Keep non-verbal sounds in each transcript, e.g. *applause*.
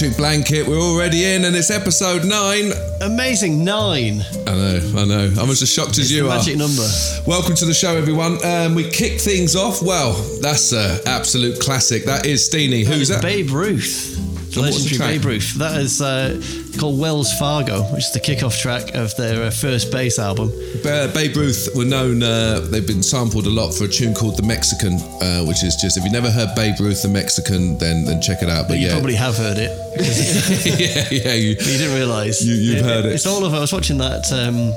Electric Blanket. We're already in, and it's episode nine. Amazing nine. I know, I know. I'm as shocked as It's you the are. magic number. Welcome to the show, everyone. Um, we kick things off. Well, that's an absolute classic. That is Steenie. Who's that? Babe Ruth. The And the legendary? Babe Ruth. That is uh, called Wells Fargo, which is the kickoff track of their uh, first bass album. Ba- Babe Ruth were known, uh, they've been sampled a lot for a tune called The Mexican, uh, which is just, if you've never heard Babe Ruth the Mexican, then then check it out. But You yeah, probably have heard it. *laughs* yeah, yeah, you, You didn't realise. You- you've heard it. It's all of. I was watching that um,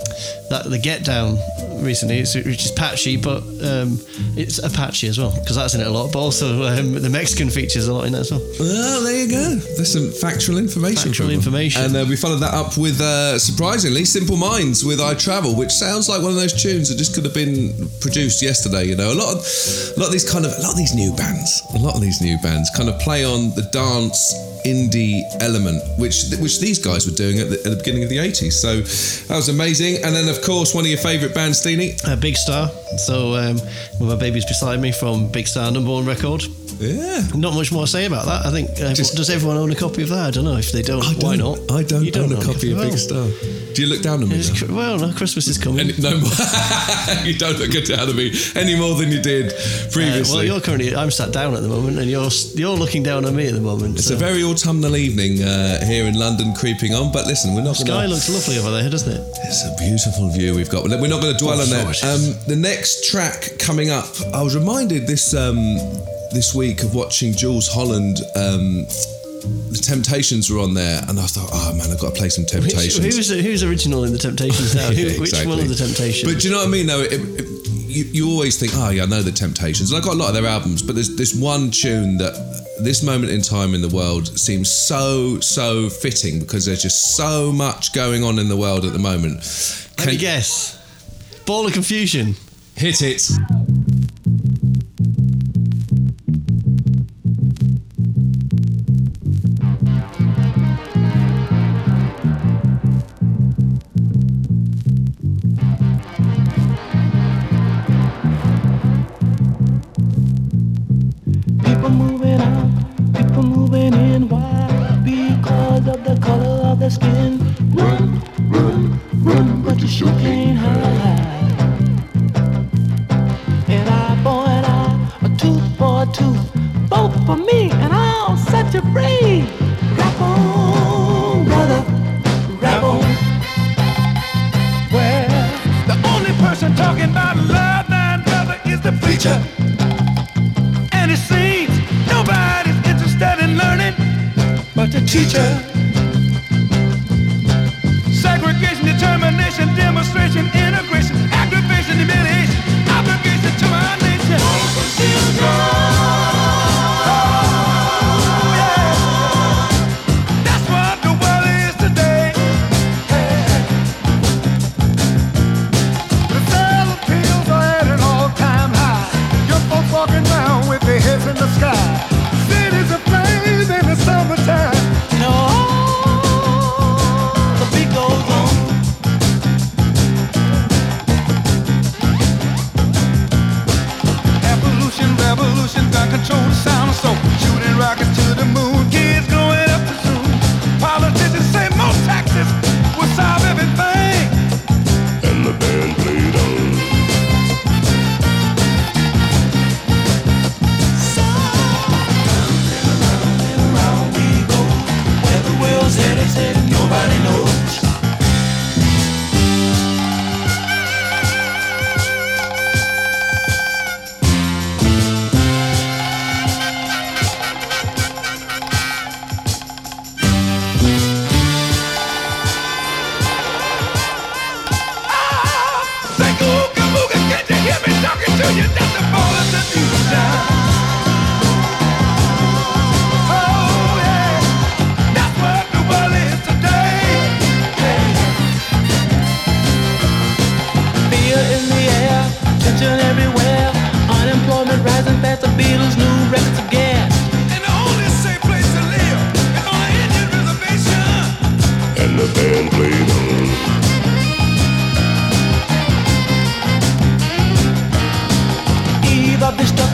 that the Get Down recently, it's, which is patchy, but um, it's Apache as well because that's in it a lot. But also um, the Mexican features a lot in it as well. Well, there you go. There's some factual information. Factual information. And uh, we followed that up with, uh, surprisingly, Simple Minds with I Travel, which sounds like one of those tunes that just could have been produced yesterday. You know, a lot of, a lot of these kind of, a lot of these new bands, a lot of these new bands kind of play on the dance indie element, which which these guys were doing at the, at the beginning of the 80s. So that was amazing. And then, of course, one of your favourite bands, Steenie. Uh, Big Star. So um, with my babies beside me from Big Star number one record. Yeah. Not much more to say about that. I think. Uh, Just- does everyone own a copy of that? I don't know. If they don't, I why don't- not? I don't, You own a copy of Big Star. Do you look down on me? now? Well, no, Christmas is coming. Any, no more. *laughs* you don't look down at me any more than you did Uh, previously. well, you're currently. I'm sat down at the moment, and you're you're looking down on me at the moment. it's so. a very autumnal evening uh, here in London creeping on, but listen, we're not Sky going to. Sky looks lovely over there, doesn't it? It's a beautiful view we've got. but We're not going to dwell Oh, on that. Um, the next track coming up, I was reminded this um, this week of watching Jools Holland. Um, the Temptations were on there, and I thought, oh man, I've got to play some Temptations. who's who's original in the Temptations now? *laughs* Who, Yeah, Which one of the Temptations? But do you know what I mean? Though, it, it, you, you always think, oh yeah, I know the Temptations, and I got a lot of their albums, but there's this one tune that this moment in time in the world seems so so fitting because there's just so much going on in the world at the moment. Let me guess. Ball of confusion. hit it?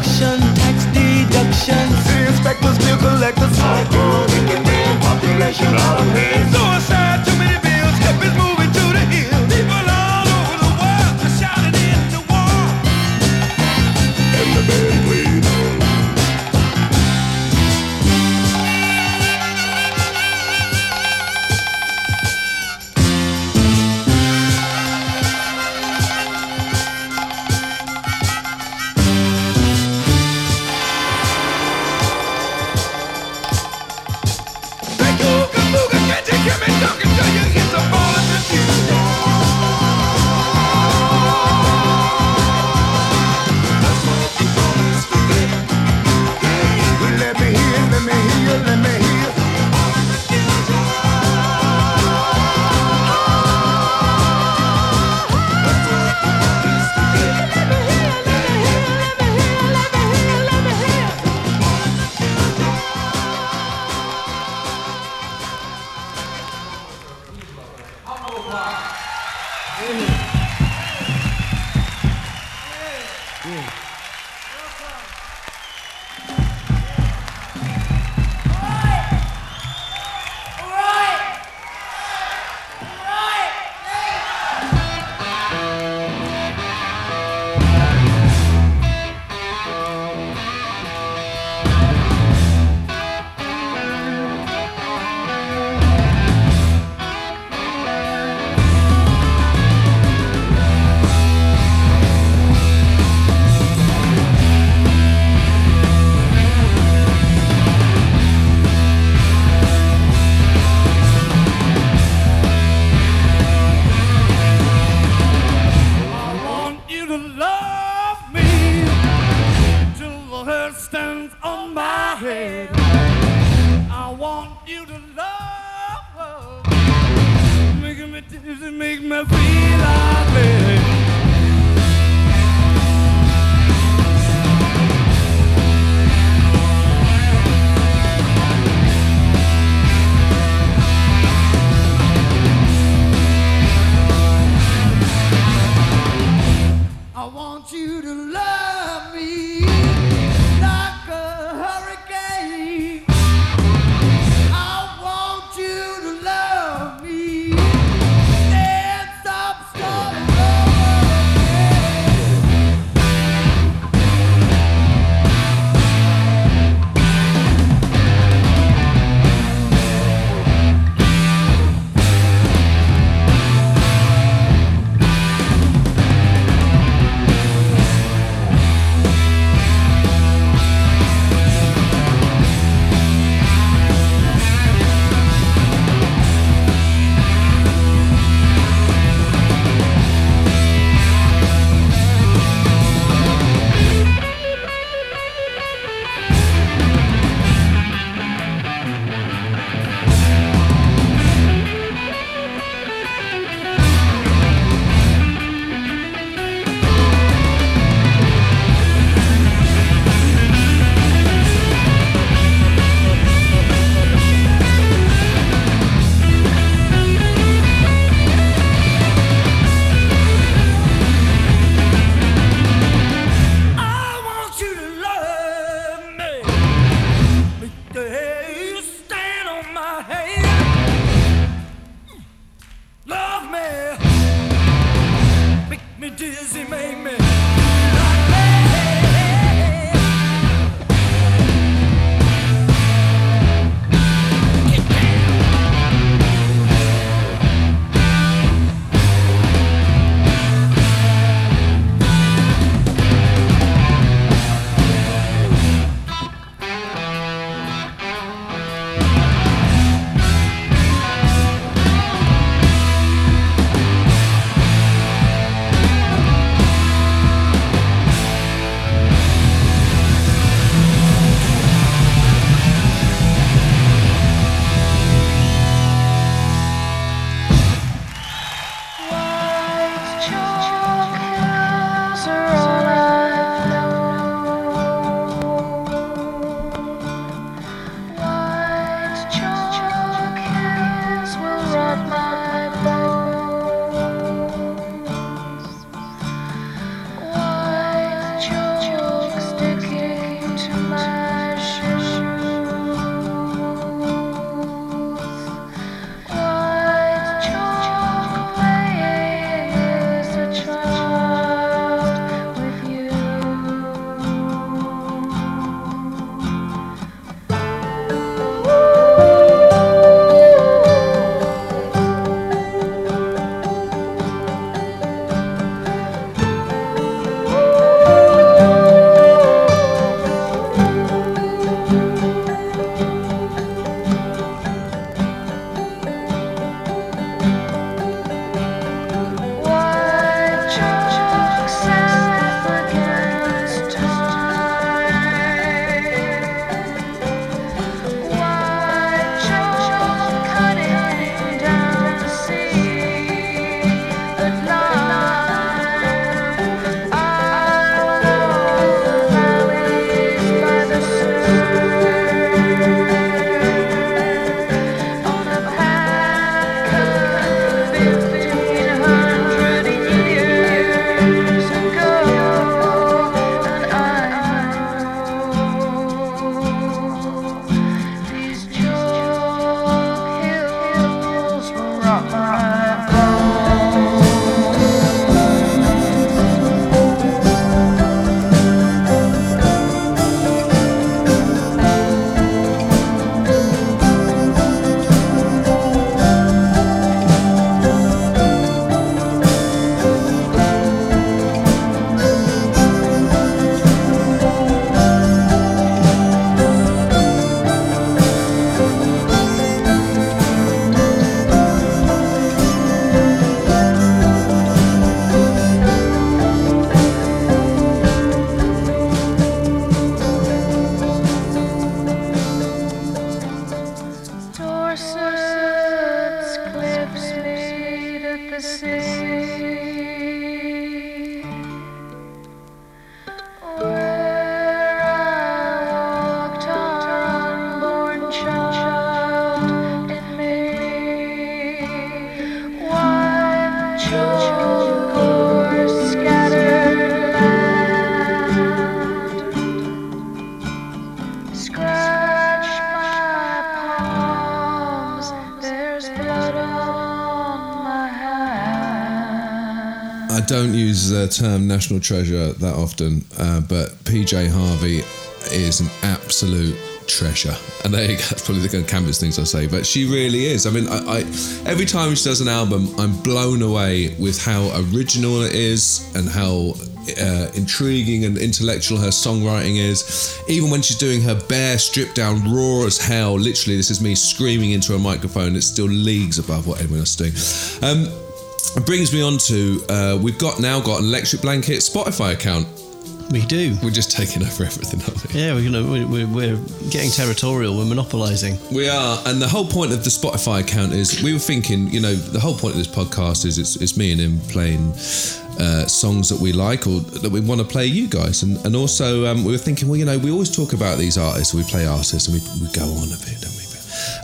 tax deduction. See, inspectors, bill collectors, all the population, all don't use the term national treasure that often, uh, but PJ Harvey is an absolute treasure. And there you go, *laughs* that's probably the canvas things I say, but she really is. I mean, I, I every time she does an album, I'm blown away with how original it is and how uh, intriguing and intellectual her songwriting is. Even when she's doing her bare, stripped down, raw as hell, literally, this is me screaming into a microphone, it's still leagues above what anyone else is doing. Um, it brings me on to uh, we've got now got an electric blanket Spotify account. We do. We're just taking over everything, aren't we? Yeah, we're gonna we're, we're, we're getting territorial. We're monopolising. We are, and the whole point of the Spotify account is we were thinking, you know, the whole point of this podcast is it's, it's me and him playing uh, songs that we like or that we want to play you guys, and and also um, we were thinking, well, you know, we always talk about these artists, we play artists, and we, we go on a bit, don't we?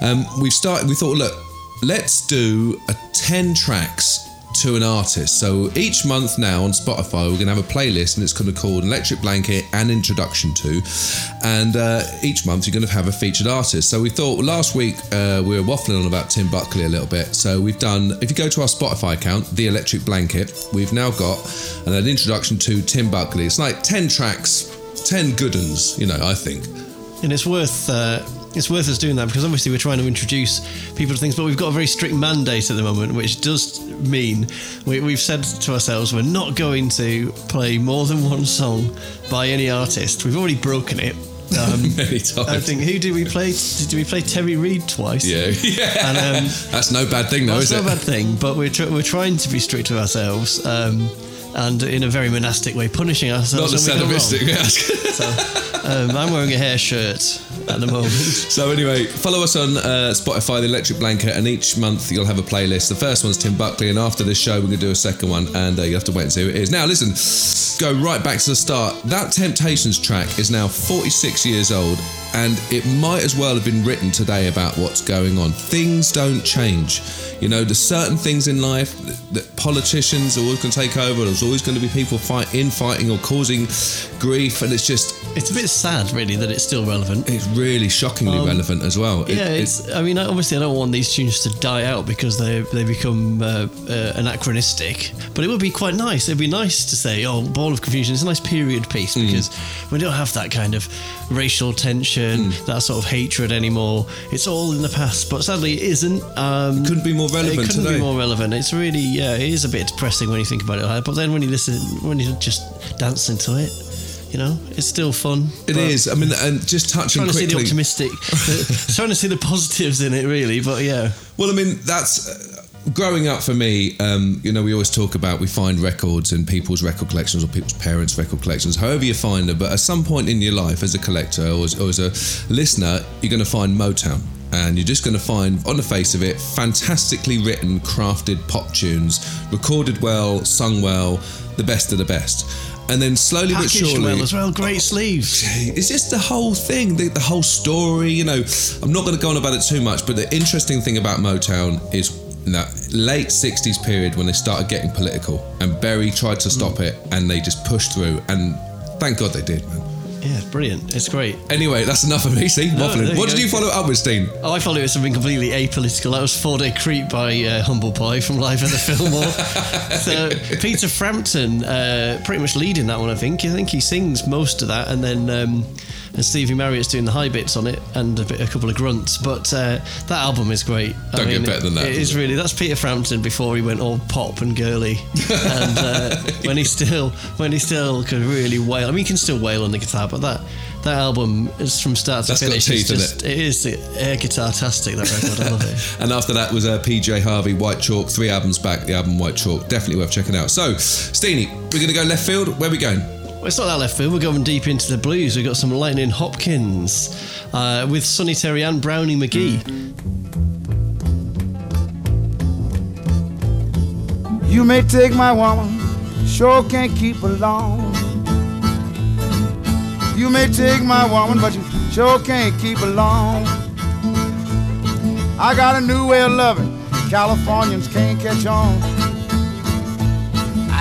Um, we've started. We thought, look, let's do a ten tracks to an artist. So each month now on Spotify, we're going to have a playlist, and it's going to be called Electric Blanket and Introduction to. And uh, each month, you're going to have a featured artist. So we thought well, last week uh, we were waffling on about Tim Buckley a little bit. So we've done. If you go to our Spotify account, The Electric Blanket, we've now got an, an introduction to Tim Buckley. It's like ten tracks, ten good uns. You know, I think. and it's worth uh, it's worth us doing that because obviously we're trying to introduce people to things, but we've got a very strict mandate at the moment, which does mean we, we've said to ourselves we're not going to play more than one song by any artist. We've already broken it. Um, *laughs* Many times. I think who do we play? Did we play Terry Reid twice? Yeah, yeah. And, um, *laughs* That's no bad thing, though, That's is not it? a bad thing, but we're tr- we're trying to be strict with ourselves. Um, and in a very monastic way, punishing Not ourselves. the go wrong. sadistic. *laughs* Um, I'm wearing a hair shirt at the moment. *laughs* So anyway, follow us on uh, Spotify, The Electric Blanket, and each month you'll have a playlist. The first one's Tim Buckley, and after this show we're going to do a second one, and uh, you have to wait and see who it is. Now listen, go right back to the start. That Temptations track is now 46 years old, and it might as well have been written today about what's going on. Things don't change. You know, there's certain things in life that, that politicians are always going to take over. There's always going to be people fight infighting or causing grief, and it's just It's a bit sad, really, that it's still relevant. it's really shockingly relevant as well. It- Um, Yeah, it- it's. I mean, obviously, I don't want these tunes to die out because they they become uh, uh, anachronistic. But it would be quite nice. It'd be nice to say, "Oh, Ball of Confusion is a nice period piece," Mm. because we don't have that kind of racial tension, Mm. that sort of hatred anymore. It's all in the past. But sadly, it isn't. Um, couldn't be more relevant it couldn't today. be more relevant. It's really, yeah, it is a bit depressing when you think about it. But then when you listen, when you just dance into it, you know, it's still fun. It is. I mean, and just touching trying to see the optimistic, the- *laughs* trying to see the positives in it, really. But yeah, Well, I mean, that's uh, growing up for me. Um, you know, we always talk about we find records in people's record collections or people's parents' record collections, however you find them. But at some point in your life, as a collector or as, or as a listener, you're going to find Motown. And you're just going to find, on the face of it, fantastically written, crafted pop tunes, recorded well, sung well, the best of the best. And then slowly but packaged surely, well as well. Great sleeves. *laughs* it's just the whole thing, the, the whole story. You know, I'm not going to go on about it too much, but the interesting thing about Motown is that late 60s period when they started getting political, and Berry tried to stop mm. it, and they just pushed through, and thank God they did, man. Yeah, brilliant. It's great. Anyway, that's enough of me. See, there waffling. What did you follow up with, Steen? Oh, I followed it was something completely apolitical. That was Four Day Creep by uh, Humble Pie from Live at the Fillmore. *laughs* so Peter Frampton, uh, pretty much leading that one, I think. I think he sings most of that, and then um, and Stevie Marriott's doing the high bits on it and a, bit, a couple of grunts. But uh, that album is great. Don't get better than that, It does it? really. That's Peter Frampton before he went all pop and girly, *laughs* and uh, when he still when he still could really wail. I mean, he can still wail on the guitar, but that. That album is from start to That's got finish. teeth, it's isn't just, it is air guitar tastic. That record, I love it. *laughs* And after that was uh, PJ Harvey, White Chalk, three albums back, the album White Chalk. Definitely worth checking out. So, Steenie, we're going to go left field. Where are we going? Well, it's not that left field. We're going deep into the blues. We've got some Lightning Hopkins uh, with Sonny Terry and Brownie McGhee. You may take my woman, sure can't keep her long. You may take my woman, but you sure can't keep her long. I got a new way of loving, Californians can't catch on.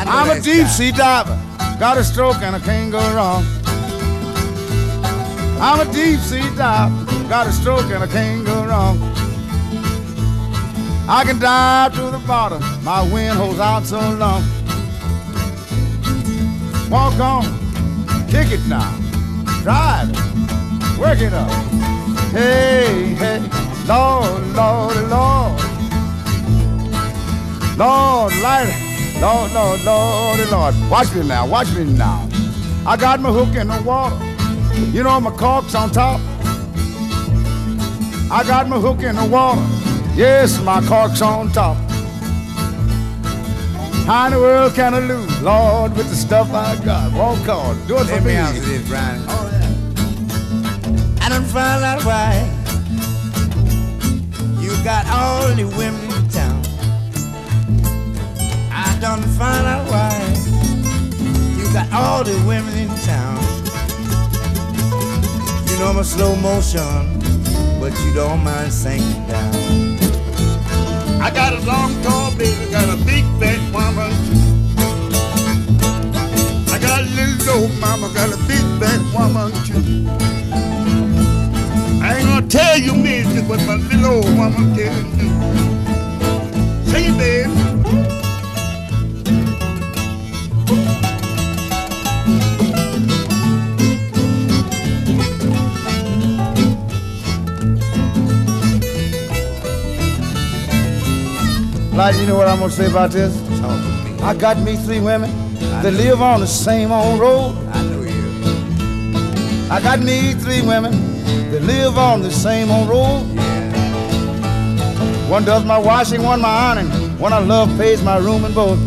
I'm a deep sea diver, got a stroke and I can't go wrong. I'm a deep sea diver, got a stroke and I can't go wrong. I can dive to the bottom, my wind holds out so long. Walk on, kick it now, drive it, work it up. Hey, hey, Lord, Lord, Lord. Lord, light, Lord, Lord, Lord, Lord. Watch me now, watch me now. I got my hook in the water. You know my cork's on top. I got my hook in the water. Yes, my cork's on top. How in the world can I lose, Lord, with the stuff I got? Oh, Walk on, do it for Let me. me answer this, Brian. Oh, I done found out why you got all the women in town. I done found out why you got all the women in town. You know I'm a slow motion, but you don't mind sinking down. I got a long, tall baby, got a big fat woman. I got a little old mama, got a big fat woman too. I ain't gonna tell you me what my little old woman telling you. Say it, baby. Like, you know what I'm gonna say about this? Talk to me. I got me three women that live on the same old road. I know you. I got me three women that live on the same old road. Yeah. One does my washing, one my ironing, one I love pays my room and board.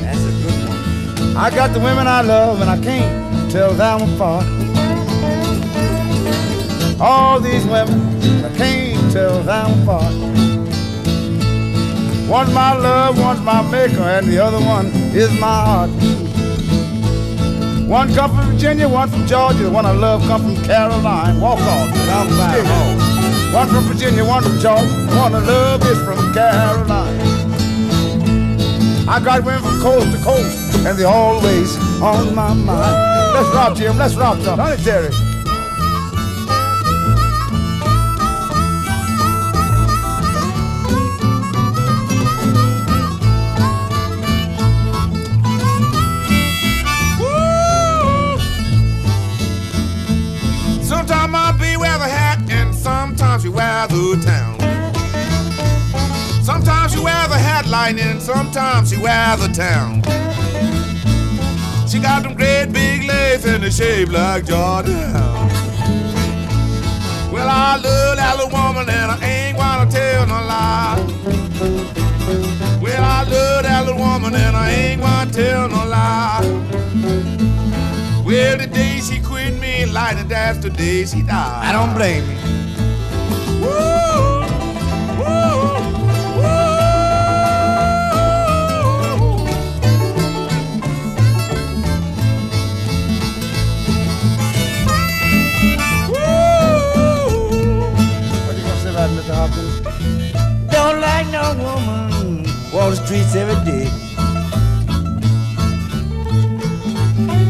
That's a good one. I got the women I love and I can't tell them apart. All these women, I can't tell them apart. One's my love, one's my maker, and the other one is my heart. One come from Virginia, one from Georgia, one I love come from Caroline. Walk on. It. Yeah. One from Virginia, one from Georgia, one I love is from Caroline. I got women from coast to coast, and they're always on my mind. Let's rock, Jim. Let's rock some. Honey, Terry. Lightning and sometimes she wear the town. She got them great big legs and they shape like Jordan. Well, I love that little woman and I ain't gonna tell no lie. Well, I love that little woman and I ain't gonna tell no lie. Well, the day she quit me, like that's the day she died. I don't blame you. Woo! Like no woman walk the streets every day.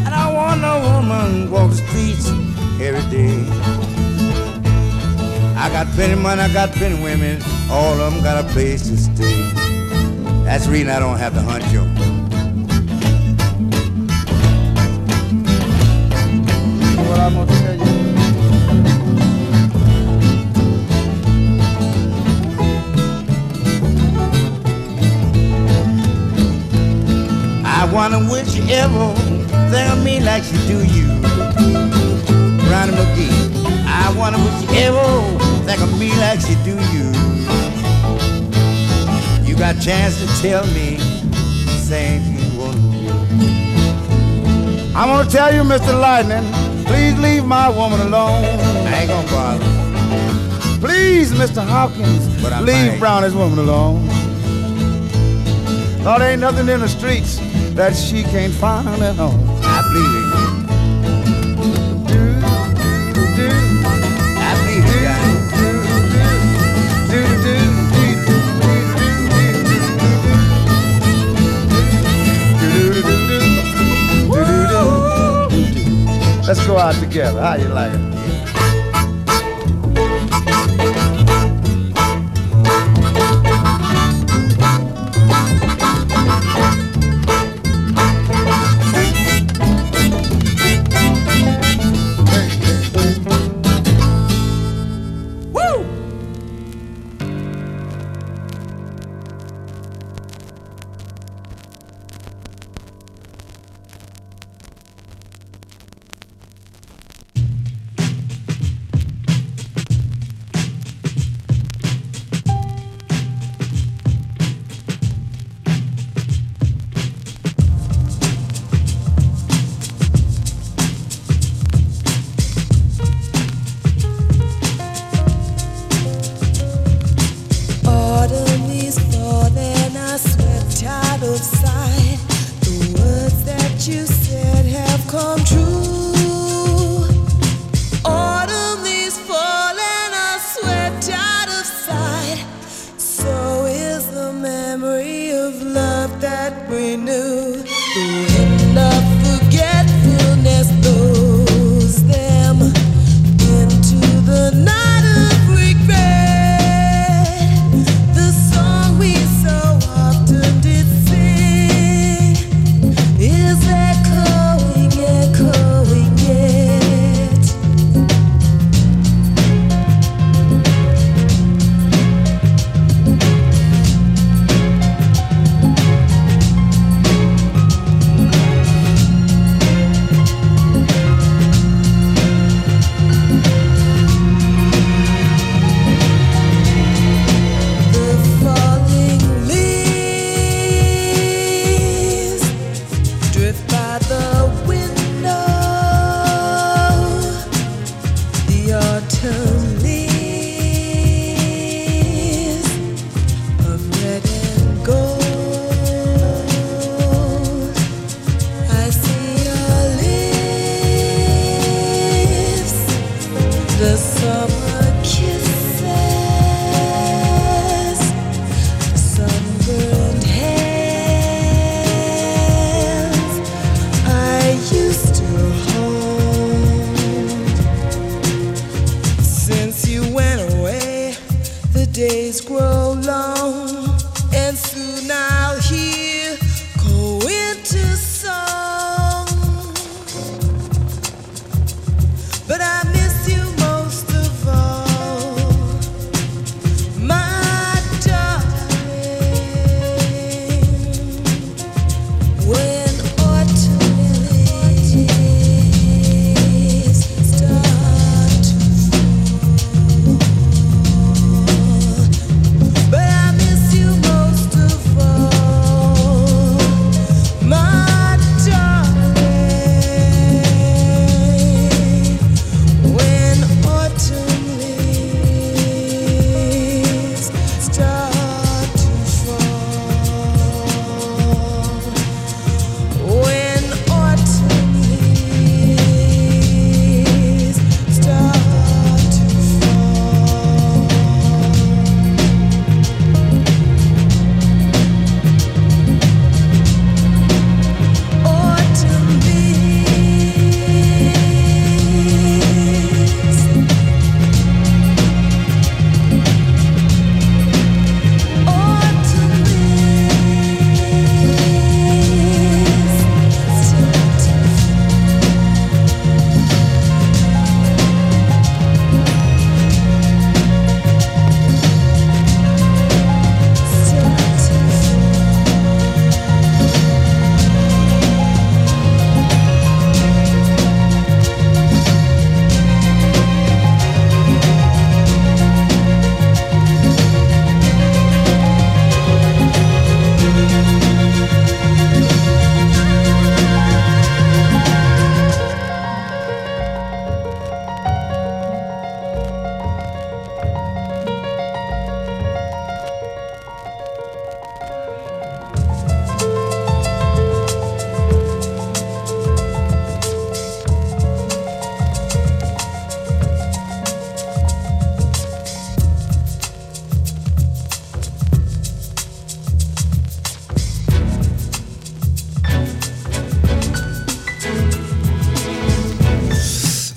And I want no woman walk the streets every day. I got plenty money, I got plenty women, all of them got a place to stay. That's the reason I don't have to hunt. You wonder would you ever think of me like she do you, Ronnie McGee. I wonder would you ever think of me like she do you. You got a chance to tell me things you want to. I'm gonna tell you, Mr. Lightning, please leave my woman alone. I ain't gonna bother. Please, Mr. Hopkins, But leave might. Brownie's woman alone. Lord, ain't nothing in the streets that she can't find at home. I believe it. Let's go out together. How you like it?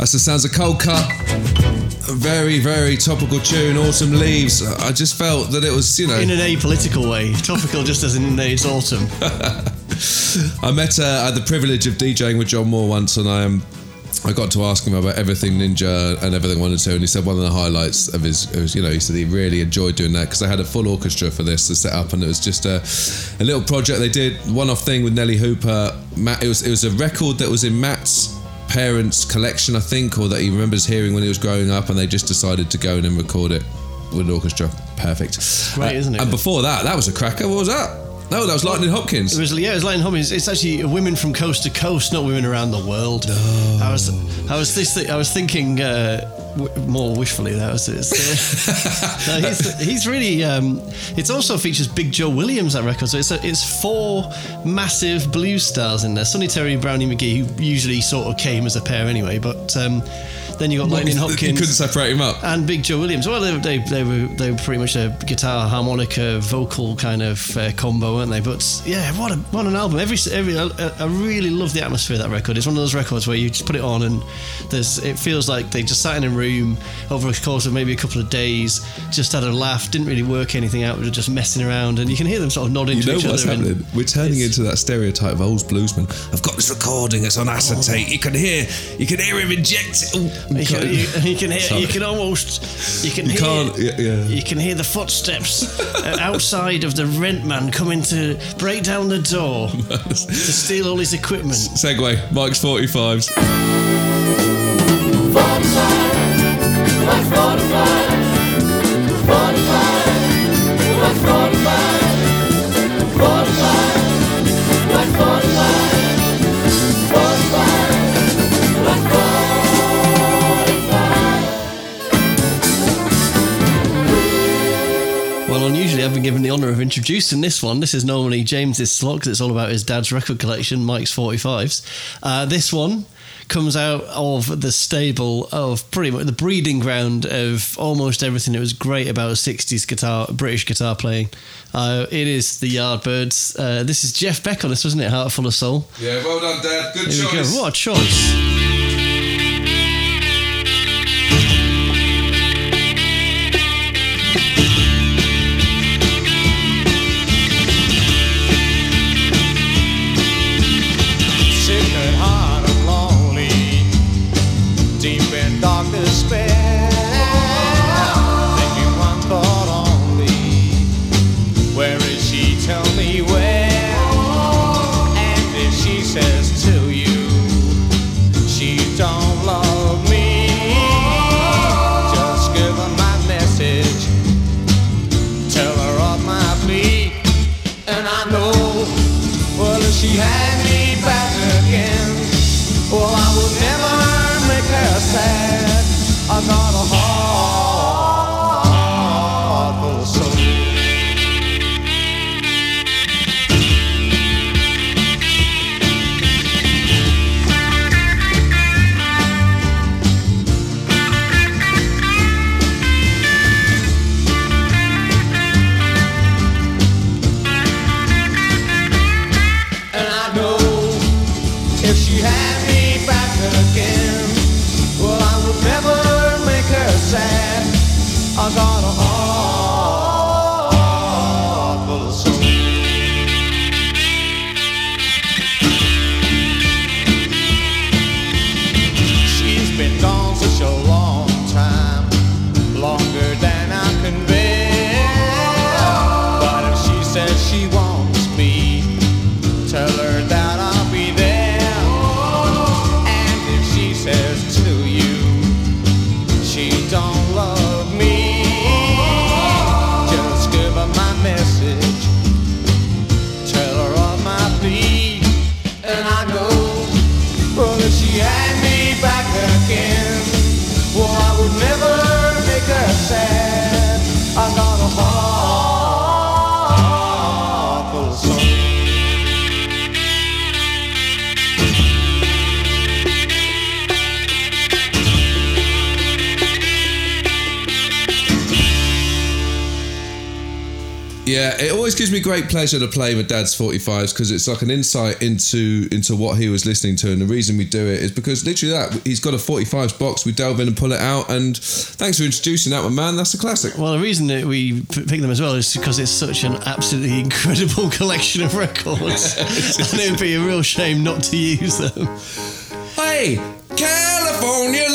That's the sounds of Coldcut. A very, very topical tune, Autumn Leaves. I just felt that it was, you know. In an apolitical way. Topical just as in it's autumn. *laughs* I met, uh, I had the privilege of DJing with Jon More once, and I um, I got to ask him about everything Ninja and everything one and two, and he said one of the highlights of his, his you know, he said he really enjoyed doing that because they had a full orchestra for this to set up, and it was just a, a little project they did, one-off thing with Nellee Hooper. Matt, it was it was a record that was in Matt's parents' collection, I think, or that he remembers hearing when he was growing up, and they just decided to go in and record it with an orchestra. Perfect. Great, isn't it? And before that, that was a cracker. What was that? No, that was Lightning Hopkins. It was yeah, it was Lightning Hopkins. It's actually women from coast to coast, not women around the world. I was I was this I was thinking uh, w- more wishfully. That was it. So, *laughs* no, he's, he's really. Um, it also features Big Joe Williams that record. So it's a, it's four massive blues stars in there. Sonny Terry, Brownie McGhee, who usually sort of came as a pair anyway, but. Um, Then you got Lightning Hopkins. You couldn't separate him up. and Big Joe Williams. Well, they, they, they were they were pretty much a guitar, harmonica, vocal kind of uh, combo, weren't they? But yeah, what a what an album! Every every I, I really love the atmosphere of that record. It's one of those records where you just put it on and there's it feels like they just sat in a room over a course of maybe a couple of days, just had a laugh, didn't really work anything out, were just messing around, and you can hear them sort of nodding You to know each what's other. and happening? We're turning into that stereotype of old bluesman. I've got this recording. It's on acetate. You can hear. You can hear him inject. Oh, You can, you, you can hear. Sorry. You can almost. You can You hear. can't- yeah, yeah. You can hear the footsteps uh, outside of the rent man coming to break down the door *laughs* to steal all his equipment. Segue. Mike's 45s. Well, I've been given the honour of introducing this one. This is normally James's slot because it's all about his dad's record collection, Mike's 45s. Uh, this one comes out of the stable of pretty much the breeding ground of almost everything that was great about 60s guitar, British guitar playing. Uh, it is the Yardbirds. Uh, this is Jeff Beck on this, wasn't it? Heart Full of Soul. Yeah, well done, Dad. Good Here we go. What a choice. Pleasure to play with Dad's 45s because it's like an insight into into what he was listening to, and the reason we do it is because literally that he's got a 45s box. We delve in and pull it out, and thanks for introducing that one, man. That's a classic. Well, the reason that we pick them as well is because it's such an absolutely incredible *laughs* collection of records, *laughs* and it would be a real shame not to use them. Hey, California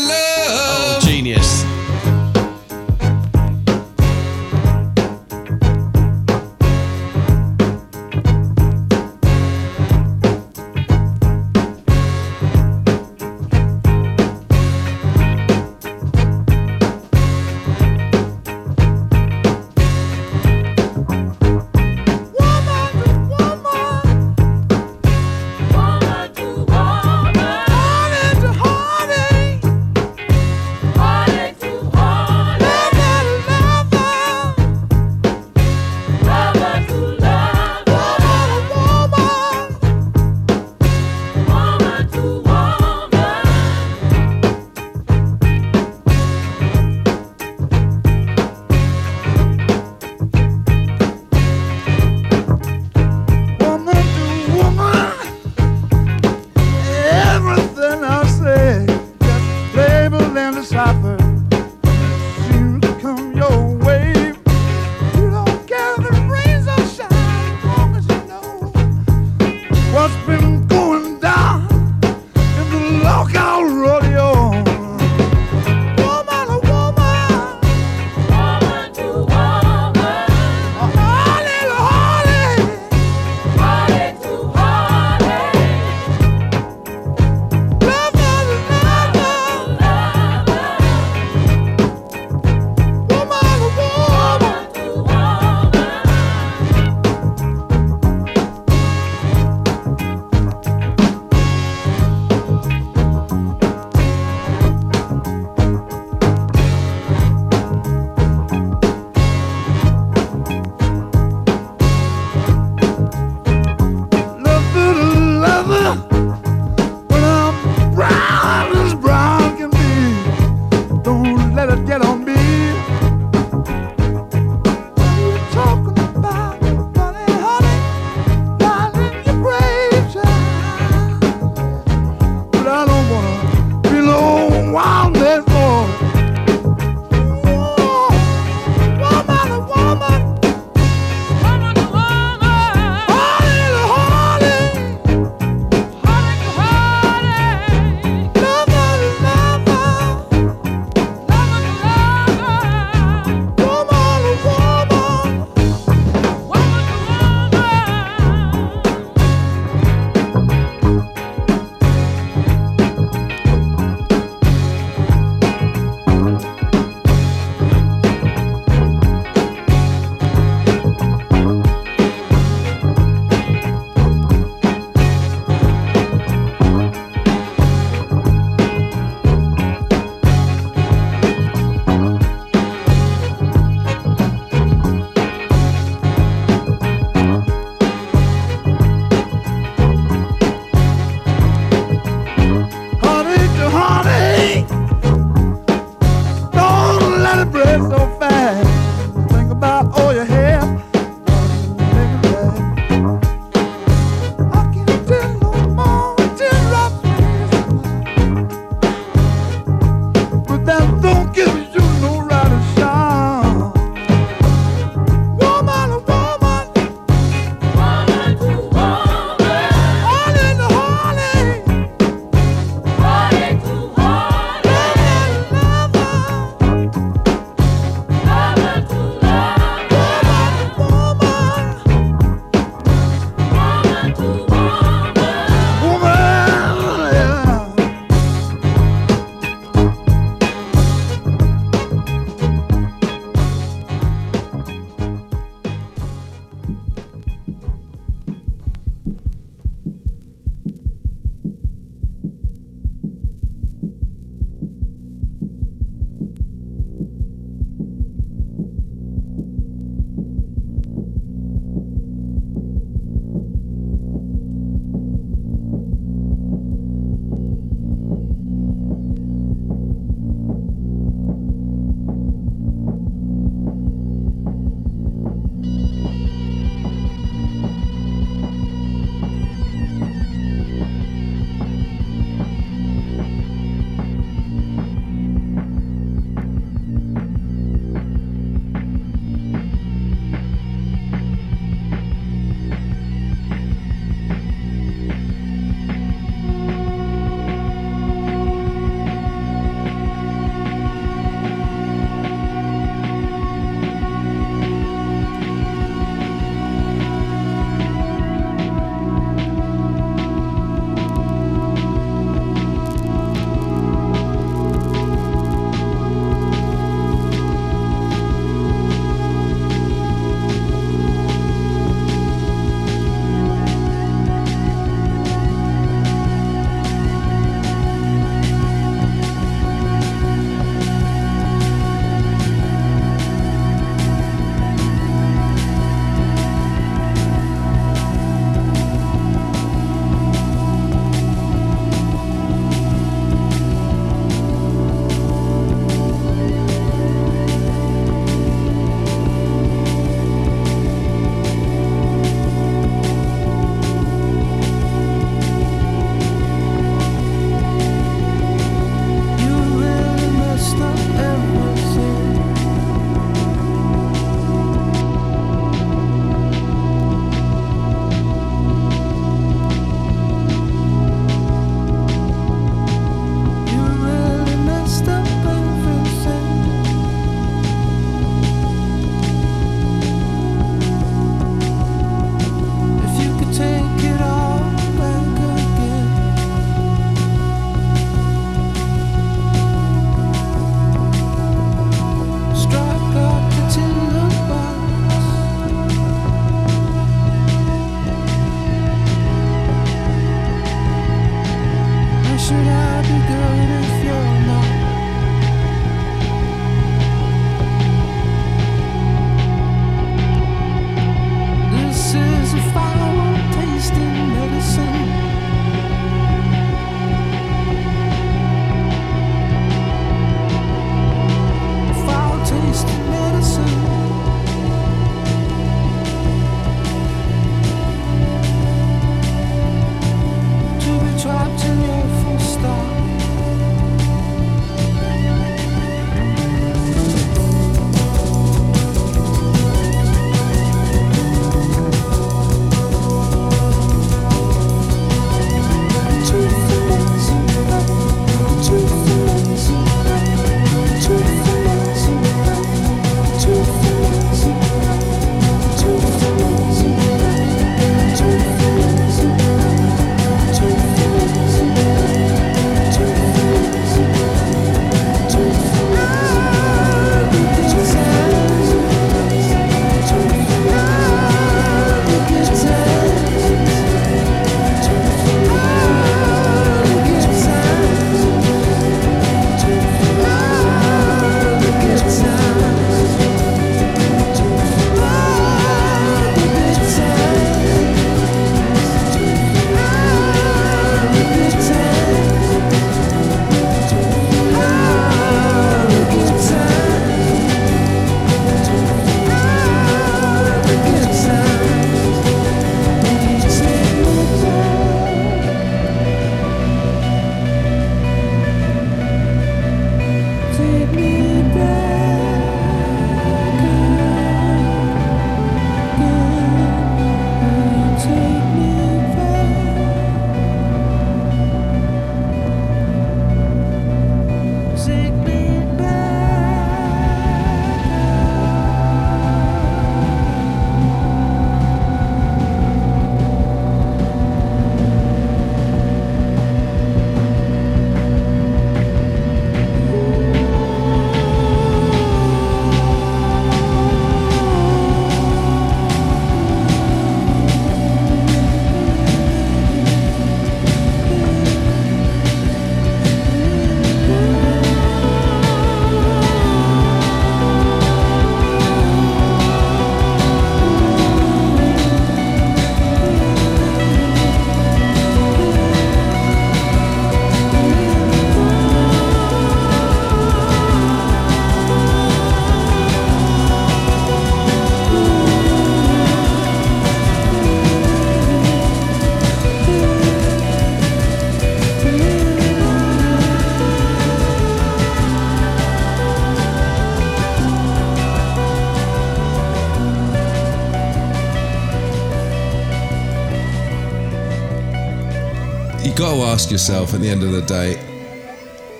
you got to ask yourself at the end of the day,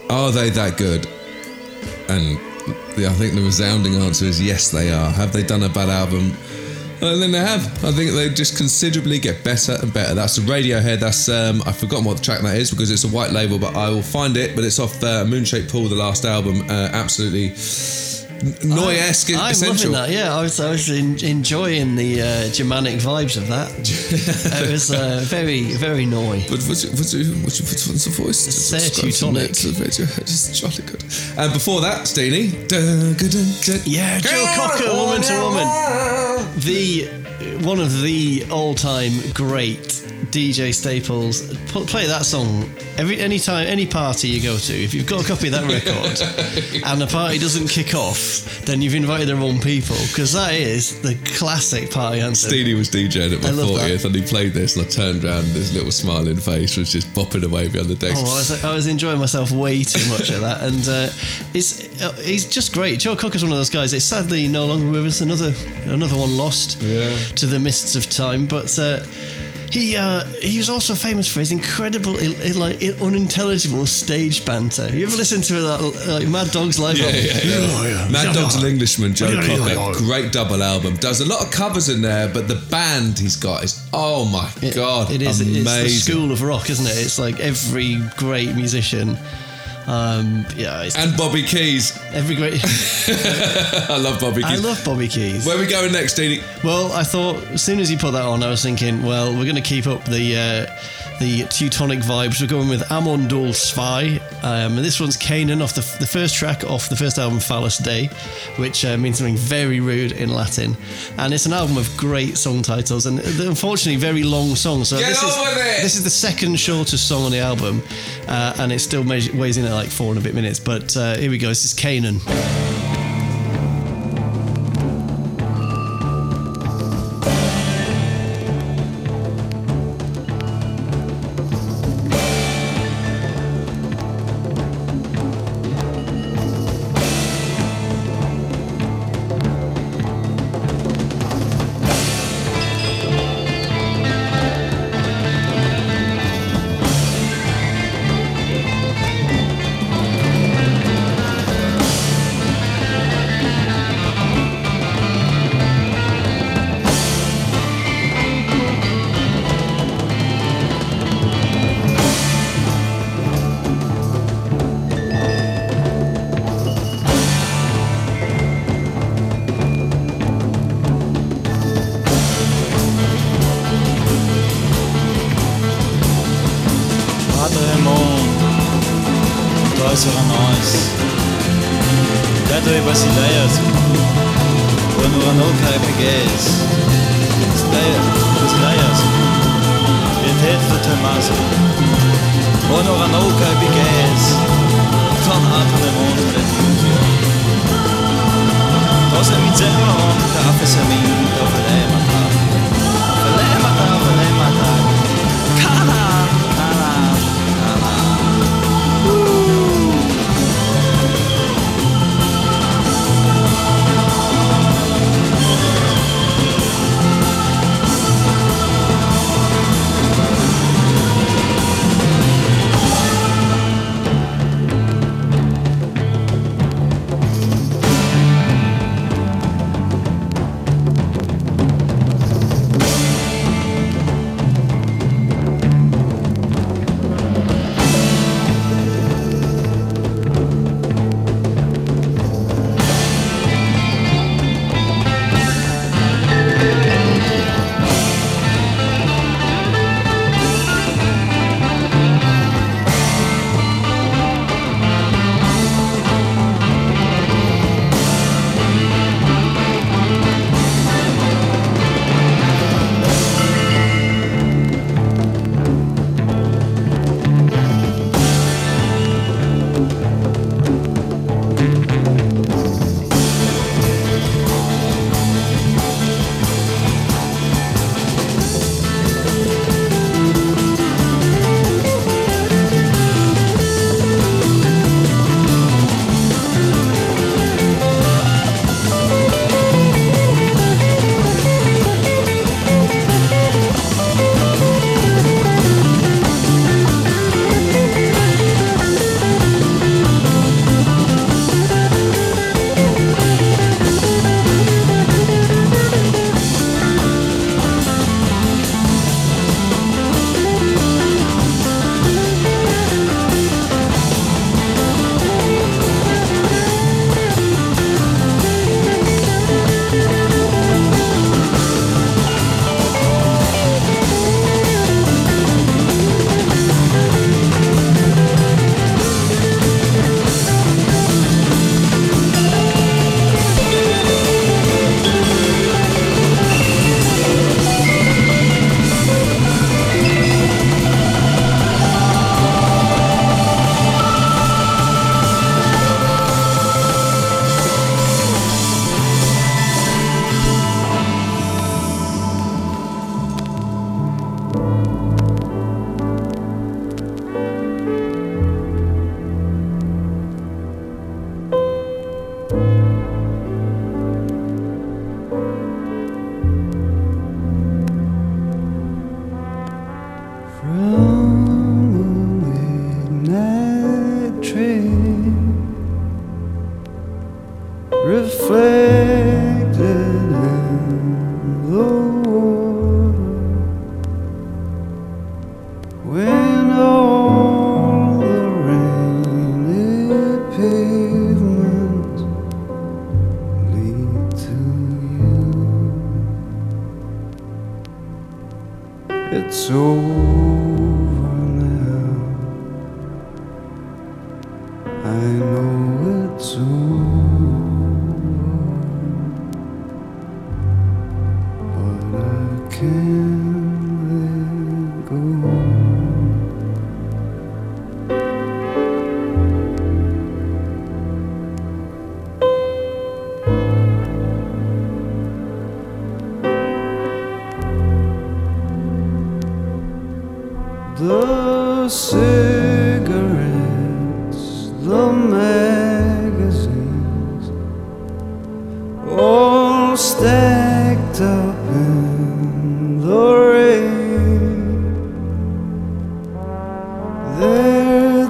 are they that good? And the, I think the resounding answer is yes, they are. Have they done a bad album? And then they have. I think they just considerably get better and better. That's the Radiohead. That's um, I've forgotten what the track that is because it's a white label, but I will find it. But it's off uh, Moonshaped Pool, the last album. Uh, absolutely Noy-esque, I'm essential. loving that. Yeah, I was, I was en- enjoying the uh, Germanic vibes of that. *laughs* it was uh, very, very Neu. But what's, what's, what's, what's, what's the voice? It's Teutonic. it. It's jolly good. And before that, Steenie. Yeah, Joe Cocker, woman to woman. The one of the all-time great DJ staples. Play that song every any time, any party you go to. If you've got a copy of that record *laughs* and the party doesn't kick off, then you've invited the wrong people because that is the classic party anthem. Steenie was DJing at my I love that. 40th and he played this and I turned around and his little smiling face was just bopping away behind the desk. Oh, I was, I was enjoying myself way too much at that, and uh, it's uh, he's just great. Joe Cocker's one of those guys. It's sadly no longer with us. Another another one lost Yeah. to the mists of time. But uh, he uh, he was also famous for his incredible, il- il- like il- unintelligible stage banter. You ever listen to that like Mad Dog's live Yeah, album? yeah, yeah. Mad Dog's an Englishman, Joe Yeah, yeah, yeah. Cocker. Great double album. Does a lot of covers in there, but the band he's got is, oh my It- God, it is. amazing. It's the school of rock, isn't it? It's like every great musician. Um, yeah, it's And Bobby Keys. every great. *laughs* I love Bobby I Keys. love Bobby Keys. Where are we going next, Steenie? Well, I thought as soon as you put that on, I was thinking, well, we're going to keep up the uh, the Teutonic vibes. We're going with Amon Düül Zwei. Um, and this one's Kanaan off the, the first track off the first album, Phallus Dei, which uh, means something very rude in Latin. And it's an album of great song titles and uh, unfortunately very long songs. So Get this, is, this is the second shortest song on the album. Uh, and it still weighs in at like four and a bit minutes. But uh, here we go. This is Kanaan.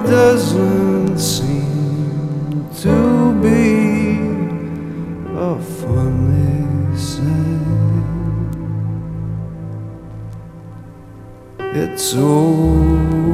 Doesn't seem to be a funny sight. It's over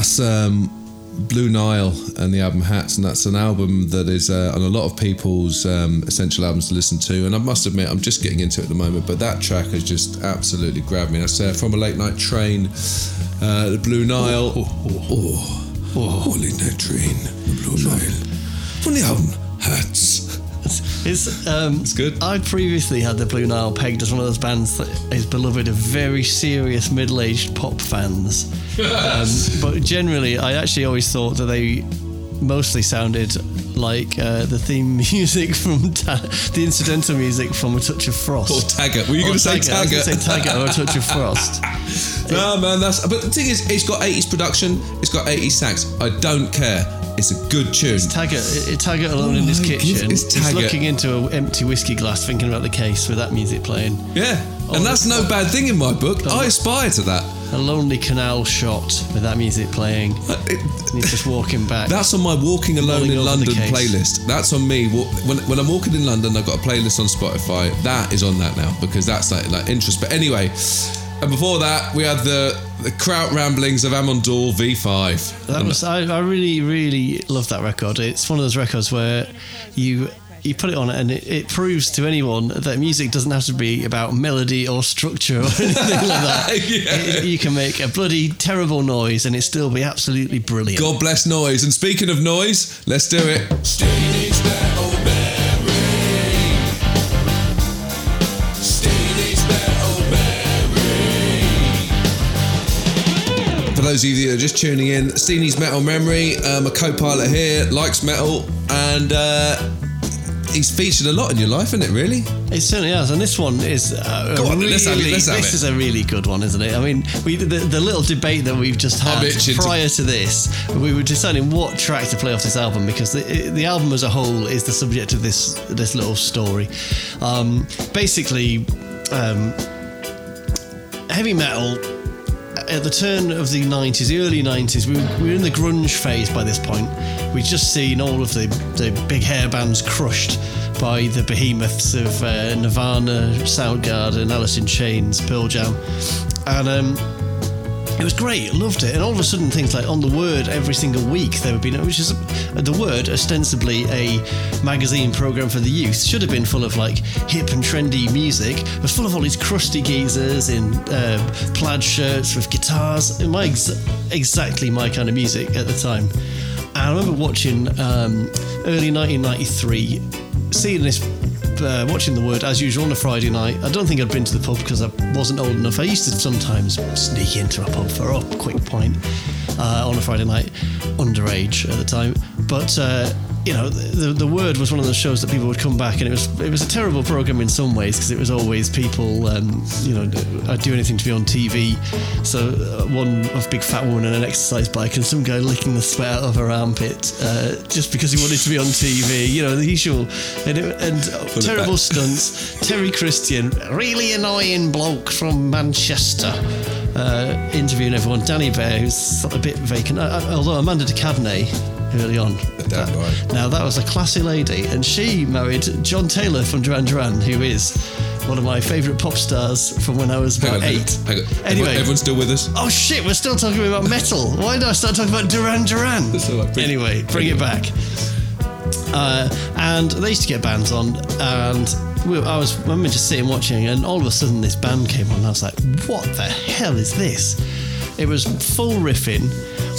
That's um, Blue Nile and the album Hats, and that's an album that is uh, on a lot of people's um, essential albums to listen to. And I must admit, I'm just getting into it at the moment, but that track has just absolutely grabbed me. That's uh, from a late night train, uh, the Blue Nile. Oh, oh, late night train, the Blue Nile. From the album Hats. It's um, It's good. I previously had the Blue Nile pegged as one of those bands that is beloved of very serious middle-aged pop fans. Um, *laughs* but generally, I actually always thought that they mostly sounded like uh, the theme *laughs* music from Ta- the incidental music from A Touch of Frost. Or Taggart. Were you going to say Taggart. I was say Taggart or A Touch of Frost. *laughs* No, man, that's. But the thing is, it's got 80s production, it's got 80s sax. I don't care. It's a good tune. Taggart, i- Taggart alone in his Oh kitchen. it's He's looking into an empty whiskey glass, thinking about the case with that music playing. Yeah, Oh, and that's no bad thing in my book. I aspire to that. A lonely canal shot with that music playing. Uh, and he's just walking back. That's on my Walking Alone Rolling in London playlist. That's on me. When, when I'm walking in London, I've got a playlist on Spotify. That is on that now because that's like, like interest. But anyway, and before that, we had the the Kraut Ramblings of Amon Düül V5. That was I, I really really love that record. It's one of those records where you you put it on and it, it proves to anyone that music doesn't have to be about melody or structure or *laughs* anything like that. *laughs* Yeah. It- you can make a bloody terrible noise and it still be absolutely brilliant. God bless noise. And speaking of noise, let's do it. For those of you that are just tuning in, Steenie's Metal Memory, um, a co-pilot here, likes metal, and uh, he's featured a lot in your life, isn't it? Really? It certainly has, and this one is uh, Go on, really, let's have it, let's have this it. is a really good one, isn't it? I mean, we the, the little debate that we've just had itching to- prior to this, we were deciding what track to play off this album because the the album as a whole is the subject of this this little story. Um, basically, um, heavy metal at the turn of the 90s, the early 90s, we were, we were in the grunge phase by this point. We'd just seen all of the, the big hair bands crushed by the behemoths of uh, Nirvana, Soundgarden, Alice in Chains, Pearl Jam. And um, It was great, loved it, and all of a sudden things like on the Word every single week there would be, which is the Word ostensibly a magazine program for the youth, should have been full of like hip and trendy music, but full of all these crusty geezers in uh, plaid shirts with guitars, my ex- exactly my kind of music at the time. And I remember watching um, early 1993, seeing this uh, watching the word as usual on a Friday night. I don't think I'd been to the pub because I wasn't old enough. I used to sometimes sneak into a pub for a quick pint uh, on a Friday night, underage at the time. But uh, you know, the, the word was one of those shows that people would come back, and it was it was a terrible program in some ways because it was always people, um, you know, I'd do anything to be on TV. So uh, one of big fat woman and an exercise bike, and some guy licking the sweat out of her armpit uh, just because he wanted to be on TV. You know, the usual and, it, and terrible stunts. Terry Christian, really annoying bloke from Manchester. Uh, interviewing everyone. Dani Behr, who's a bit vacant, although Amanda de Cadenet early on. Right. Now that was a classy lady, and she married John Taylor from Duran Duran, who is one of my favourite pop stars from when I was about on, eight. Anyway, Everyone, everyone's still with us. oh shit, we're still talking about metal. Why did I start talking about Duran Duran? Right, bring- anyway, bring it back. Uh, and they used to get bands on, and we, I was I remember just sitting watching, and all of a sudden this band came on, and I was like, "What the hell is this?" It was full riffing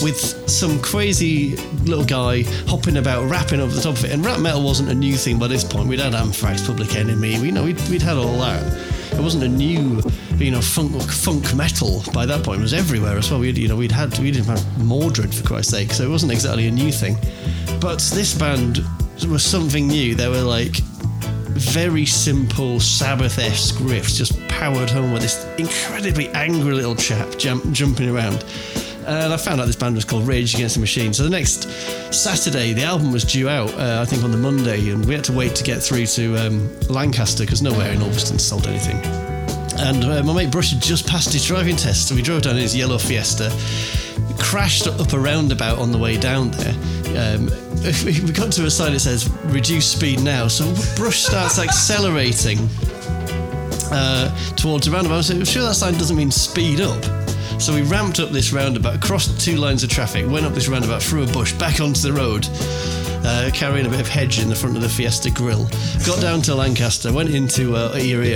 with some crazy little guy hopping about, rapping over the top of it. And rap metal wasn't a new thing by this point. We'd had Anthrax, Public Enemy, we you know we'd, we'd had all that. It wasn't a new, you know, funk funk metal by that point. It was everywhere as well. We'd you know we'd had we didn't have Mordred for Christ's sake, so it wasn't exactly a new thing. But this band was something new. They were like very simple Sabbath-esque riffs, just powered home with this incredibly angry little chap jump, jumping around. And I found out this band was called Rage Against the Machine. So the next Saturday, the album was due out, uh, I think on the Monday, and we had to wait to get through to um, Lancaster because nowhere in Ulverston sold anything. And uh, my mate Brush had just passed his driving test, so we drove down in his yellow Fiesta, crashed up a roundabout on the way down there. Um, *laughs* we got to a sign that says "reduce speed now," so Brush starts accelerating uh, towards a roundabout. So I'm sure that sign doesn't mean speed up. So we ramped up this roundabout, crossed two lines of traffic, went up this roundabout, through a bush, back onto the road, uh, carrying a bit of hedge in the front of the Fiesta grill. Got down to Lancaster, went into uh,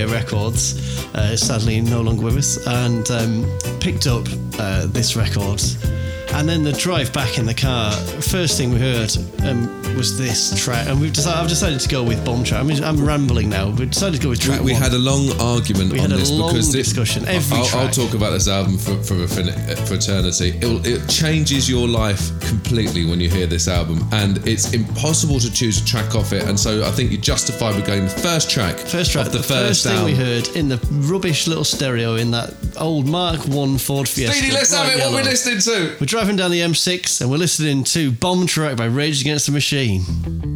Records, uh, sadly no longer with us, and um, picked up uh, this record. And then the drive back in the car, first thing we heard um, was this track, and we've decided, I've decided to go with Bomb Track. I mean, I'm rambling now. We've decided to go with track We one. had a long argument We on had a this long because thi- discussion. Every I'll, I'll talk about this album for, for, infin- for eternity. It, it changes your life completely when you hear this album, and it's impossible to choose a track off it. And so I think you're justified with going the first track. First track, the, the, first, thing album. we heard in the rubbish little stereo in that old Mark One Ford Fiesta. Speedy, let's have it. What we're listening to. We're driving down the M6 and we're listening to Bomb Track by Rage Against the Machine.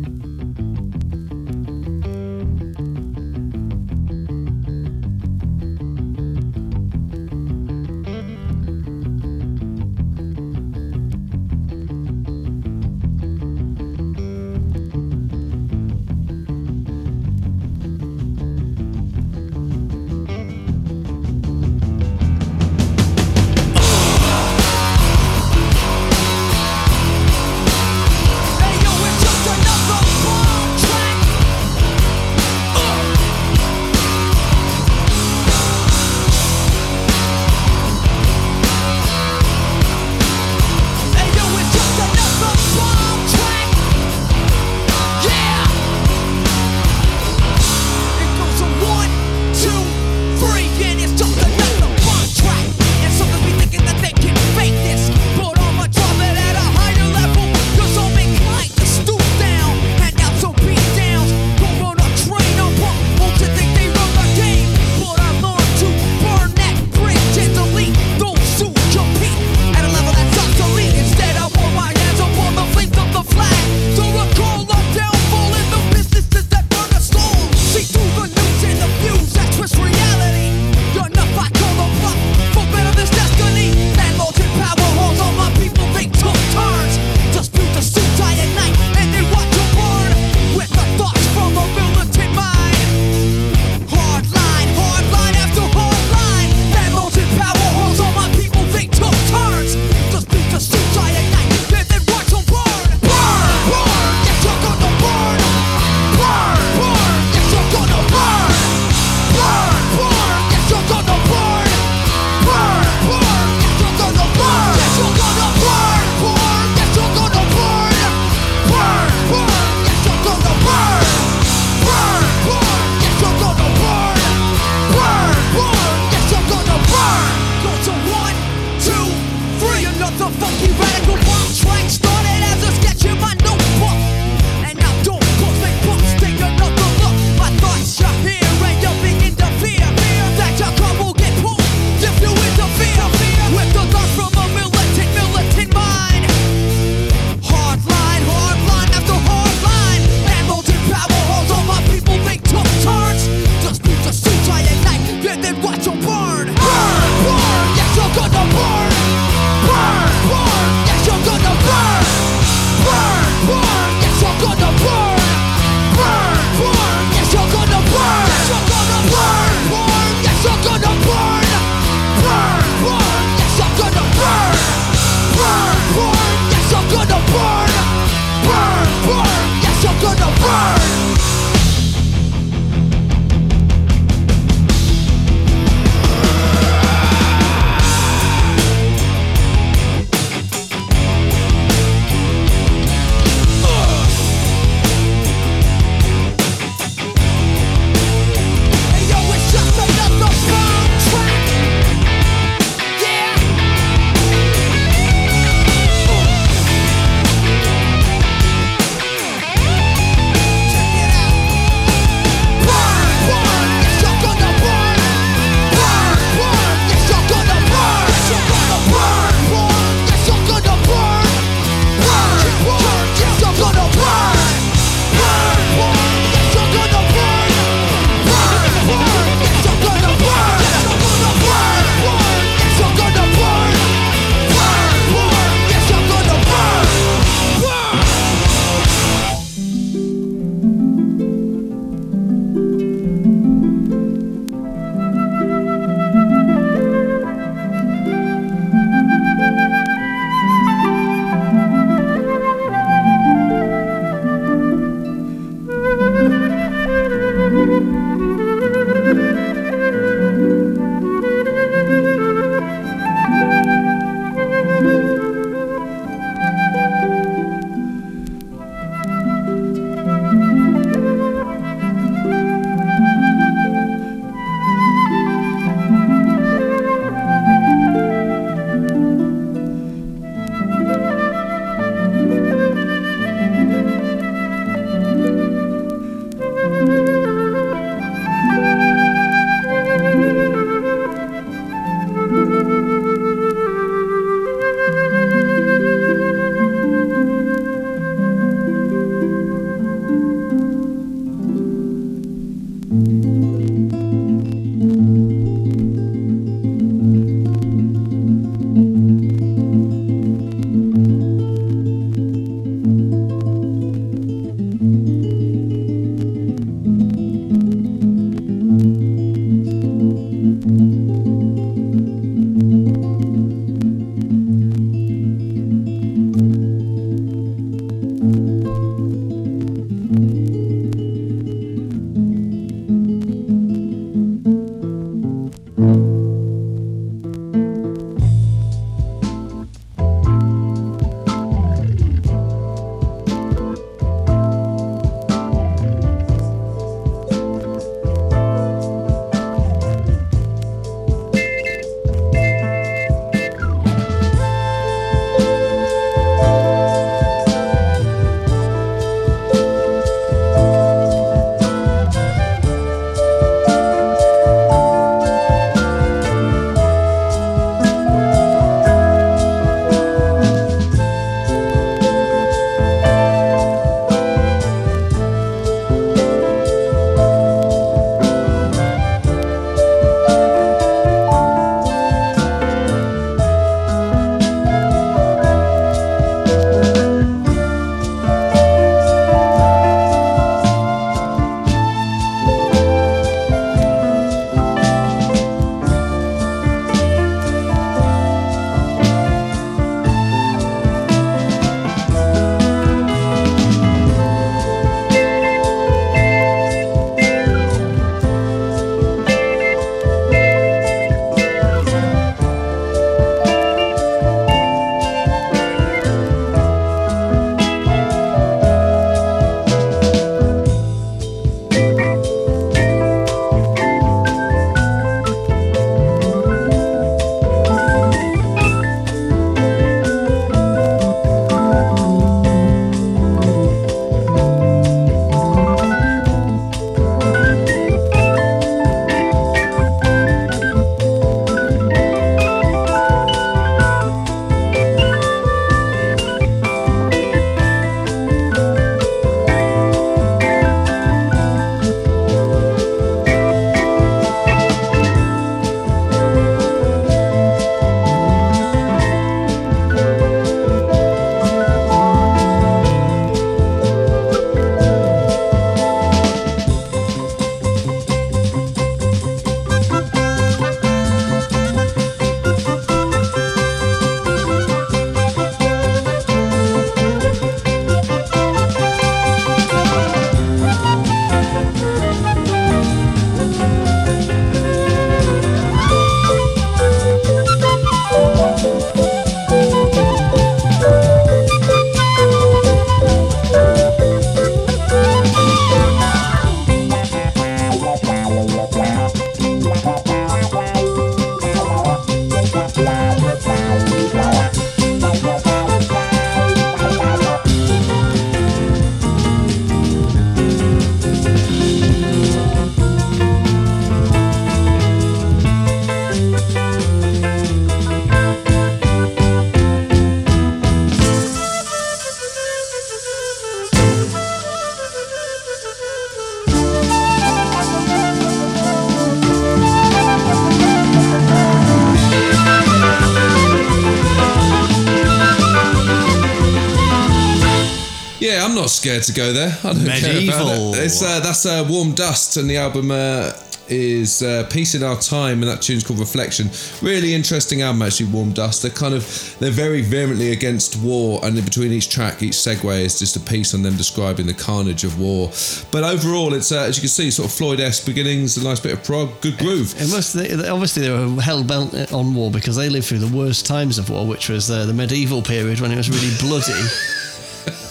Scared to go there. I don't care Medieval. about it. It's uh, that's uh, Warm Dust, and the album uh, is uh, Peace in Our Time, and that tune's called Reflection. Really interesting album, actually. Warm Dust. They're kind of they're very vehemently against war, and in between each track, each segue is just a piece on them describing the carnage of war. But overall, it's uh, as you can see, sort of Floyd-esque beginnings, a nice bit of prog, good groove. It must, they, obviously, they were hell bent on war because they lived through the worst times of war, which was uh, the medieval period when it was really bloody *laughs*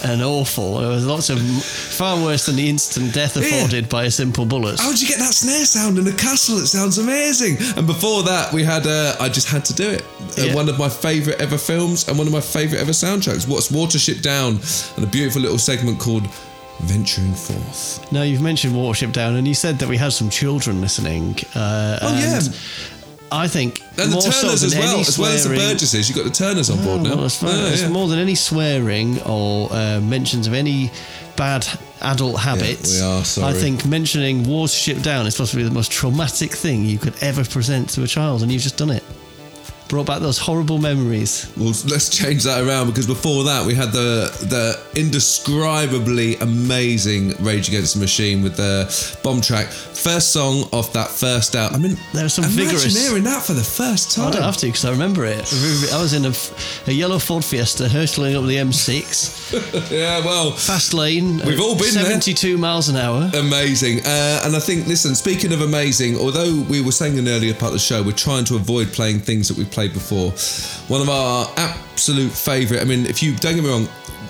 and awful. There was lots of far worse than the instant death afforded by a simple bullet. How'd you get that snare sound in the castle? It sounds amazing. And before that, we had uh, I just had to do it. Uh, Yeah. one of my favourite ever films and one of my favourite ever soundtracks. What's Watership Down? And a beautiful little segment called Venturing Forth. Now you've mentioned Watership Down, and you said that we had some children listening. Uh, Oh, yeah. I think And the so Turners than as well, as well as the Burgesses. You've got the Turners on board Oh, now. well, it's. Yeah, It's yeah. more than any swearing or uh, mentions of any bad adult habits. we are, sorry. I think mentioning Watership Down is possibly the most traumatic thing you could ever present to a child, and you've just done it. Brought back those horrible memories. Well, let's change that around because before that we had the the indescribably amazing Rage Against the Machine with the bomb track. First song off that first out. I mean, There's some imagine vigorous- hearing that for the first time. I don't have to because I remember it. I was in a, a yellow Ford Fiesta hurtling up the M6, *laughs* yeah, well, fast lane. We've all been there. 72 miles an hour. Amazing. Uh, and I think, listen, speaking of amazing, although we were saying in an earlier part of the show, we're trying to avoid playing things that we've played before. One of our absolute favourite, I mean, if you, don't get me wrong,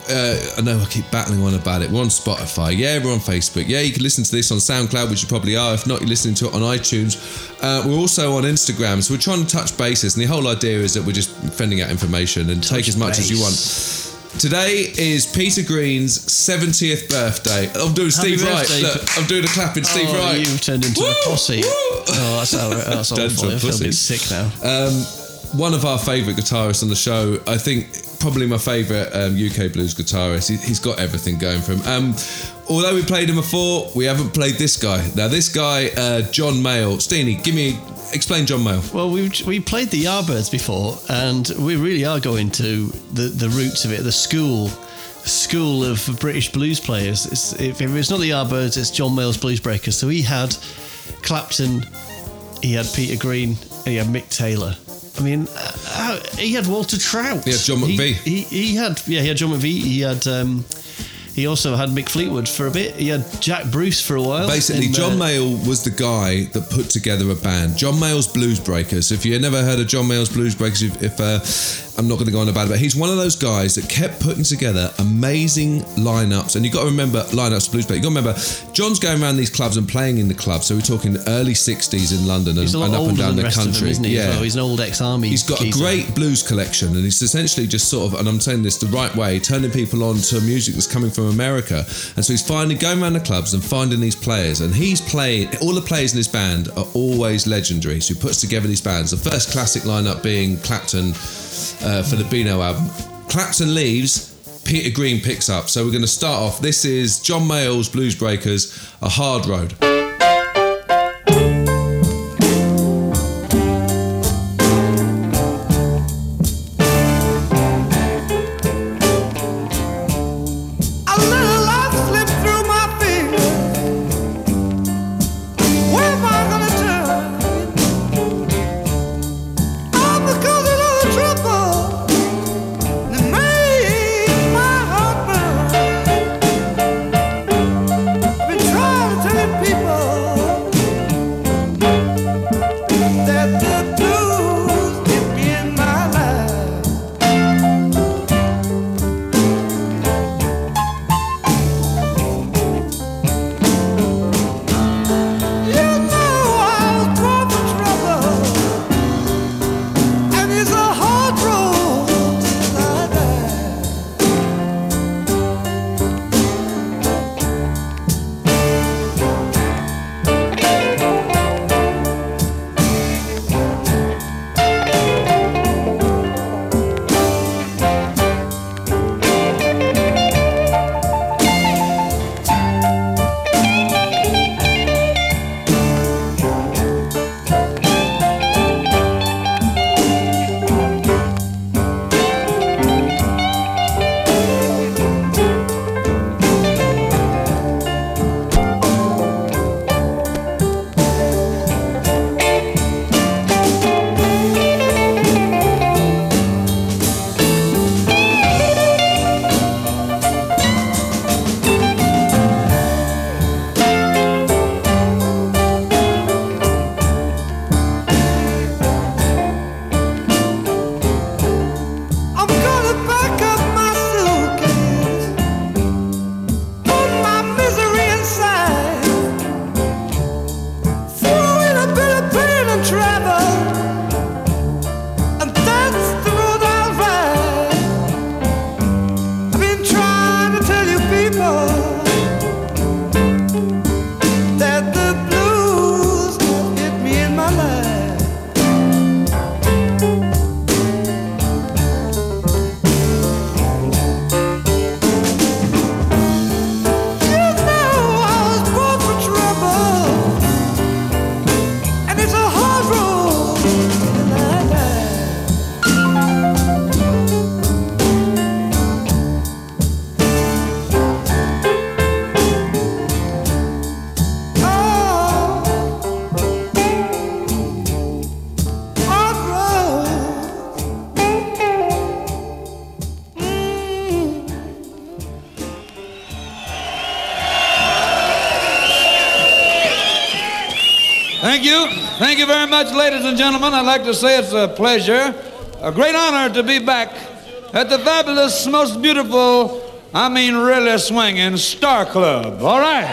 uh, I know I keep battling on about it. We're on Spotify. Yeah, we're on Facebook. Yeah, you can listen to this on SoundCloud, which you probably are. If not, you're listening to it on iTunes. Uh, we're also on Instagram. So we're trying to touch bases. And the whole idea is that we're just fending out information and take as much as you want. Today is Peter Green's 70th birthday. I'm doing Happy Steve Wright. birthday, Look, I'm doing a clapping Steve oh, Wright. You've turned into Woo! a posse. Woo! Oh, that's, how, that's *laughs* awful. I feel a bit sick now. Um, one of our favourite guitarists on the show. I think probably my favourite um, UK blues guitarist. He, he's got everything going for him. Um, although we played him before, we haven't played this guy. Now, this guy, uh, John Mayall. Steenie, give me, explain John Mayall. Well, we we played the Yardbirds before, and we really are going to the, the roots of it, the school school of British blues players. It's, if, if it's not the Yardbirds, it's John Mayall's Blues Breakers. So he had Clapton, he had Peter Green, and he had Mick Taylor. I mean, uh, he had Walter Trout. He had John McVie. He, he, he had yeah, he had John McVie. He had. Um, he also had Mick Fleetwood for a bit. He had Jack Bruce for a while. Basically, And, John uh, Mayall was the guy that put together a band. John Mayall's Blues Breakers. If you never heard of John Mayall's Blues Breakers, if, if uh, I'm not going to go on about it, but he's one of those guys that kept putting together amazing lineups. And you've got to remember lineups blues breakers. You've got to remember, John's going around these clubs and playing in the clubs. So we're talking early 60s in London and, He's a lot and up and down the the country. them, isn't he? yeah. well? He's an old ex-army. He's got a great blues collection, and he's essentially just sort of, and I'm saying this the right way, turning people on to music that's coming from America. And so he's finding, going around the clubs and finding these players, and he's playing, all the players in his band are always legendary. So he puts together these bands. The first classic lineup being Clapton uh, for the Beano album. Clapton leaves, Peter Green picks up. So we're going to start off. This is John Mayall's Blues Breakers, A Hard Road. Gentlemen. I'd like to say it's a pleasure, a great honor to be back at the fabulous, most beautiful, I mean, really swinging Star Club. All right.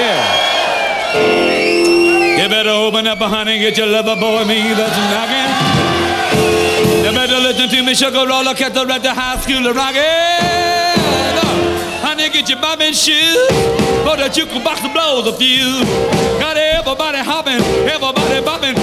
Yeah. You better open up, a honey, get your lover boy, me that's knocking. You better listen to me, sugar roller, cat the red, the high school the rockin'. Honey, get your bobbin shoes, for the jukebox blows a fuse. Got everybody hopping, everybody bopping,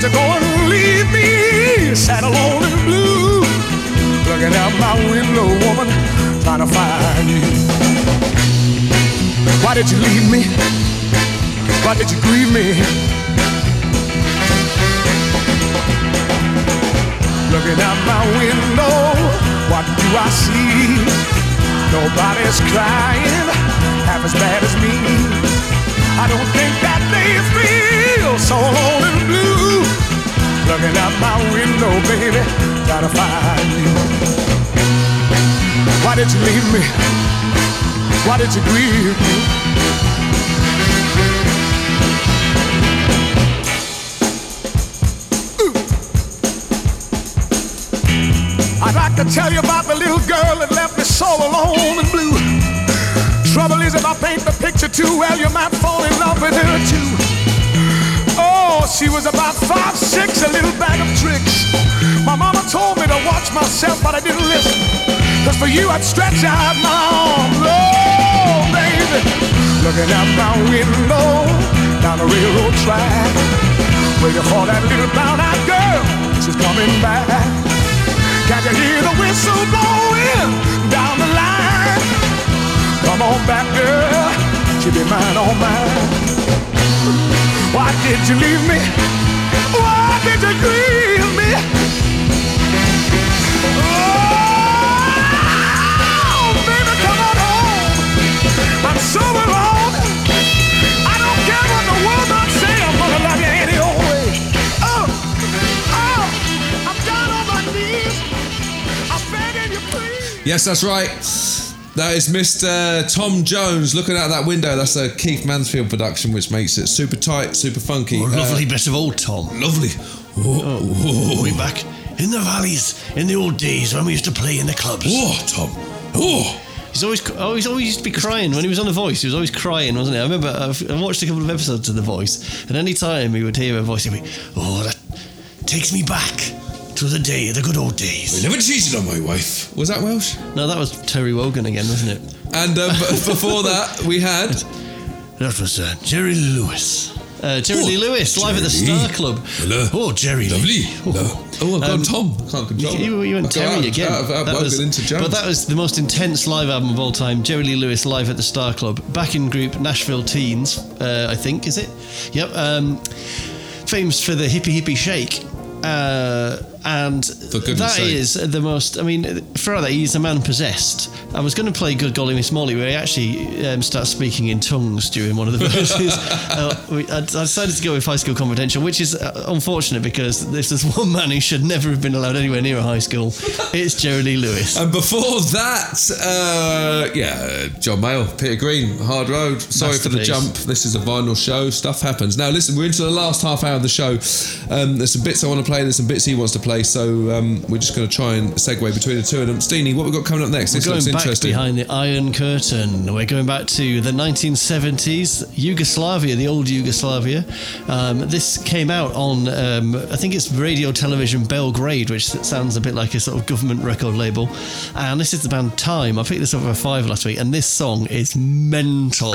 Why'd you go and leave me sad, alone, and blue? Looking out my window, woman, trying to find you. Why did you leave me? Why did you grieve me? Looking out my window, what do I see? Nobody's crying half as bad as me. I don't think that they feel so alone and blue. Looking out my window, baby, to find you. Why did you leave me? Why did you grieve me? I'd like to tell you about the little girl that left me so alone and blue. Trouble is, if I paint the picture too well, you might fall in love with her too. Oh, she was about five, six, a little bag of tricks. My mama told me to watch myself, but I didn't listen. Cause for you, I'd stretch out my arms. Oh, baby. Looking out my window, down the railroad track. Waiting for that little brown-eyed girl. She's coming back. Can you hear the whistle blowing down the line? Come on back, girl. she'll be mine, all mine. Why did you leave me? Why did you grieve me? Oh, baby, come on home. I'm so alone. I don't care what the world might say. I'm gonna love you any old way. Oh, oh, I'm down on my knees. I'm begging you, please. Yes, that's right. That is Mr. Tom Jones looking out that window. That's a Keith Mansfield production, which makes it super tight, super funky. Oh, Uh, lovely bit of old Tom. lovely. Oh, way back in the valleys in the old days when we used to play in the clubs. Oh, Tom. Oh. He's always, oh, he's always used to be crying when he was on The Voice. He was always crying, wasn't he? I remember I've, I watched a couple of episodes of The Voice, and any time he would hear a voice, he'd be, "Oh, that takes me back to the day, the good old days." I never cheated on my wife. Was that Welsh? No, that was Terry Wogan again, wasn't it? And um, *laughs* before that, we had. That was uh, Jerry Lewis. Uh, Jerry Oh, Lee Lewis live at the Star Club. Hello. Oh, Jerry Lovely. Lee. Oh, oh I've gone Um, Tom. I can't control. You, you went I've Terry out- again. out- out- That was- gone into Jones. but that was the most intense live album of all time. Jerry Lee Lewis live at the Star Club. Back in group Nashville Teens, uh, I think, is it? Yep. Um, famous for the hippie hippie shake. Uh, and that sake. is the most. I mean, throughout that, he's a man possessed. I was going to play "Good Golly Miss Molly," where he actually um, starts speaking in tongues during one of the *laughs* verses. uh, I, I decided to go with High School Confidential, which is uh, unfortunate because this is one man who should never have been allowed anywhere near a high school. It's Jerry Lee Lewis. And before that, uh, yeah, John Mayall, Peter Green, Hard Road. Sorry for the jump. This is a vinyl show. Stuff happens. Now, listen, we're into the last half hour of the show. Um, there's some bits I want to play. There's some bits he wants to play. So um, we're just going to try and segue between the two of them. Steenie, what we've got coming up next? We're this looks going back interesting. behind the Iron Curtain. We're going back to the 1970s, Yugoslavia, the old Yugoslavia. Um, this came out on, um, I think it's Radio Television Belgrade, which sounds a bit like a sort of government record label. And this is the band Time. I picked this up for five last week, and this song is mental.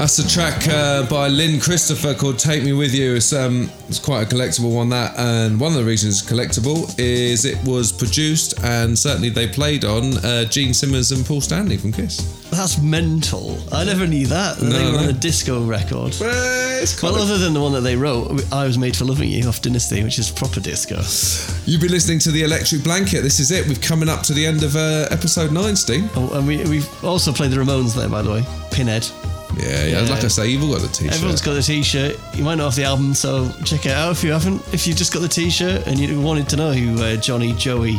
That's a track uh, by Lyn Christopher called "Take Me With You." It's um, it's quite a collectible one that, and one of the reasons it's collectible is it was produced and certainly they played on uh, Gene Simmons and Paul Stanley from Kiss. That's mental. I never knew that. that No, they were on a disco record. Well, it's Well, other than the one that they wrote, I Was Made for Loving You off Dynasty, which is proper disco. You've been listening to the Electric Blanket. This is it. We've coming up to the end of uh, episode nine, Steve. Oh, and we, we've also played the Ramones there, by the way. Pinhead. Yeah, yeah. Like I say, you've all got the t-shirt. Everyone's got the t-shirt. You might not have the album, so check it out if you haven't. If you've just got the t-shirt and you wanted to know who uh, Johnny, Joey,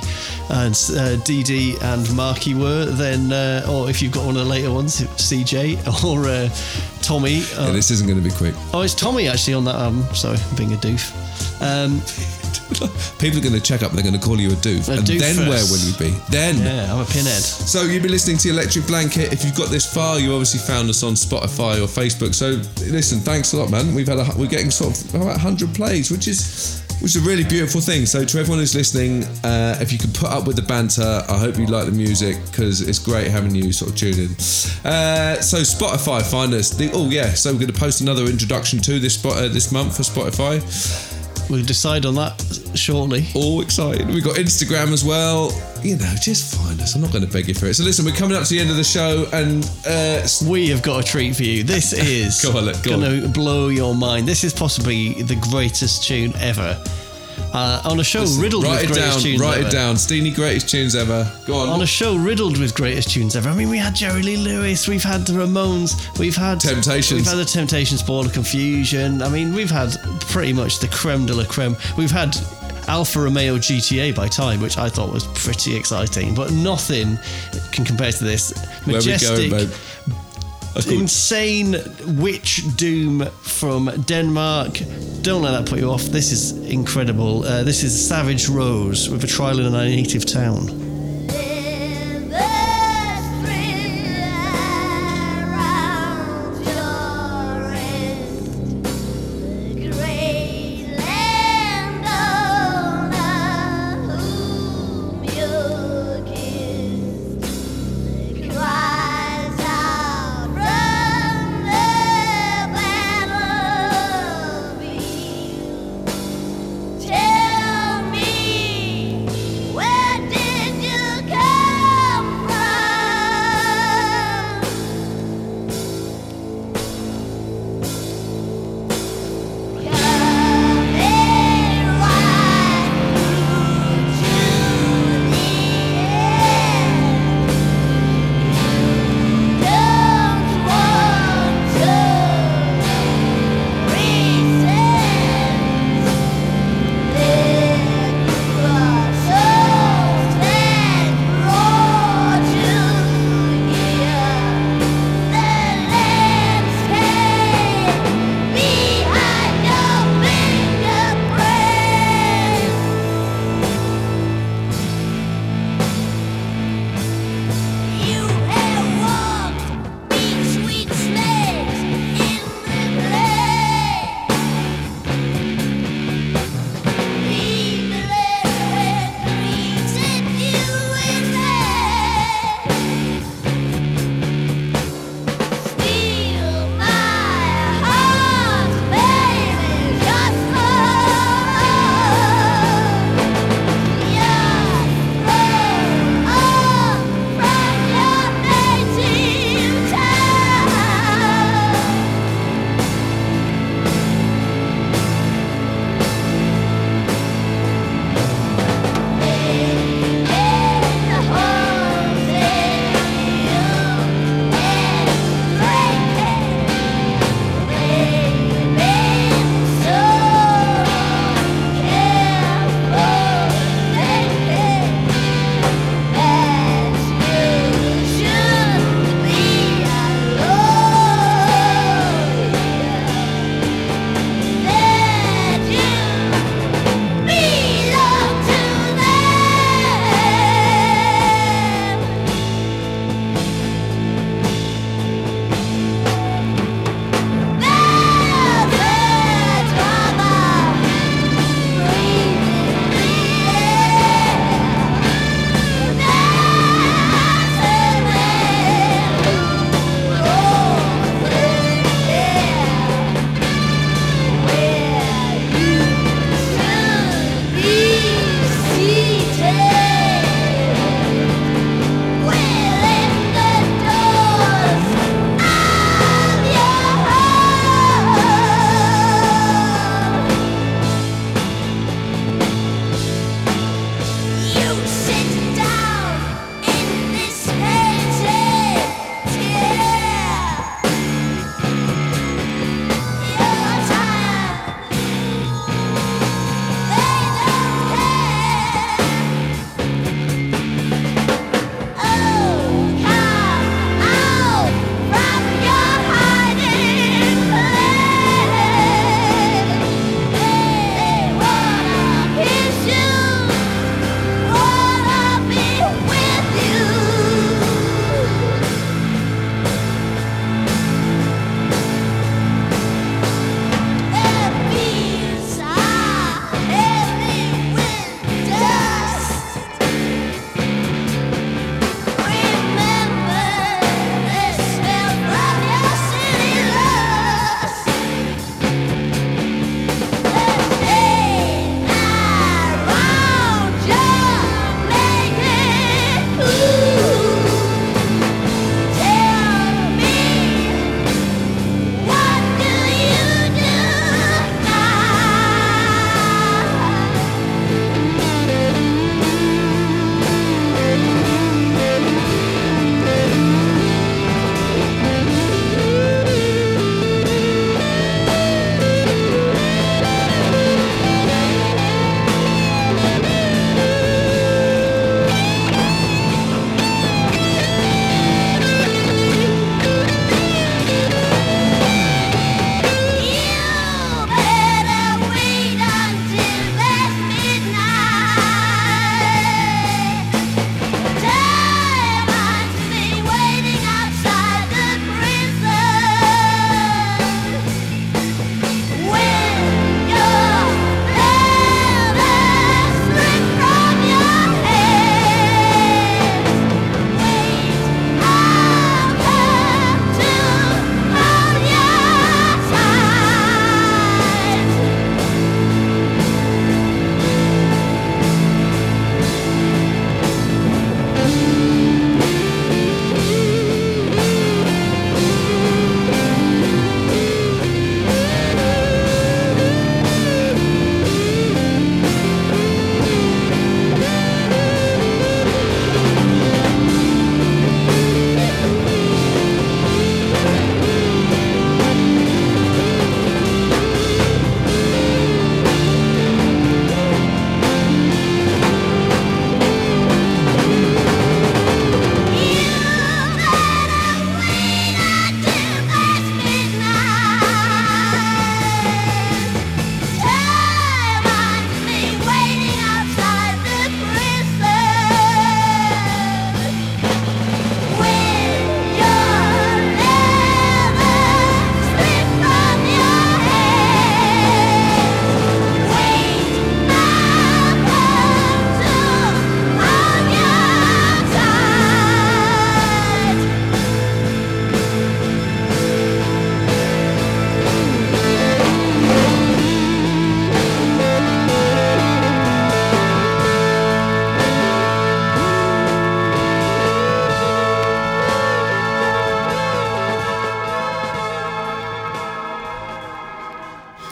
and uh, Dee Dee and Marky were, then, uh, or if you've got one of the later ones, CJ or uh, Tommy. Yeah, Uh, this isn't going to be quick. oh, it's Tommy actually on that album. Sorry, being a doof. Um, *laughs* People are going to check up. They're going to call you a doof, A and doofus. then where will you be? Then. yeah, I'm a pinhead. So you've been listening to Electric Blanket. If you've got this far, you obviously found us on Spotify or Facebook. So listen, thanks a lot, man. We've had a, we're getting sort of about 100 plays, which is which is a really beautiful thing. So to everyone who's listening, uh, if you can put up with the banter, I hope you like the music because it's great having you sort of tune in. Uh, so Spotify, find us. The, oh yeah, so we're going to post another introduction to this spot uh, this month for Spotify. We'll decide on that shortly. All excited. We've got Instagram as well. You know, just find us. I'm not going to beg you for it. So listen, we're coming up to the end of the show, and uh, We have got a treat for you. This *laughs* is Go go going to blow your mind. This is possibly the greatest tune ever. Uh, on a show riddled write with it greatest down. tunes Write ever. it down. Steenie, greatest tunes ever. Go on. On a show riddled with greatest tunes ever. I mean, we had Jerry Lee Lewis, we've had the Ramones, we've had Temptations. we've had the Temptations, Ball of Confusion. I mean, we've had pretty much the creme de la creme. We've had Alfa Romeo GTA by Time, which I thought was pretty exciting, but nothing can compare to this. Where we Majestic, going, babe? Insane witch doom from Denmark. Don't let that put you off. This is incredible. Uh, this is Savage Rose with a trial in a native town.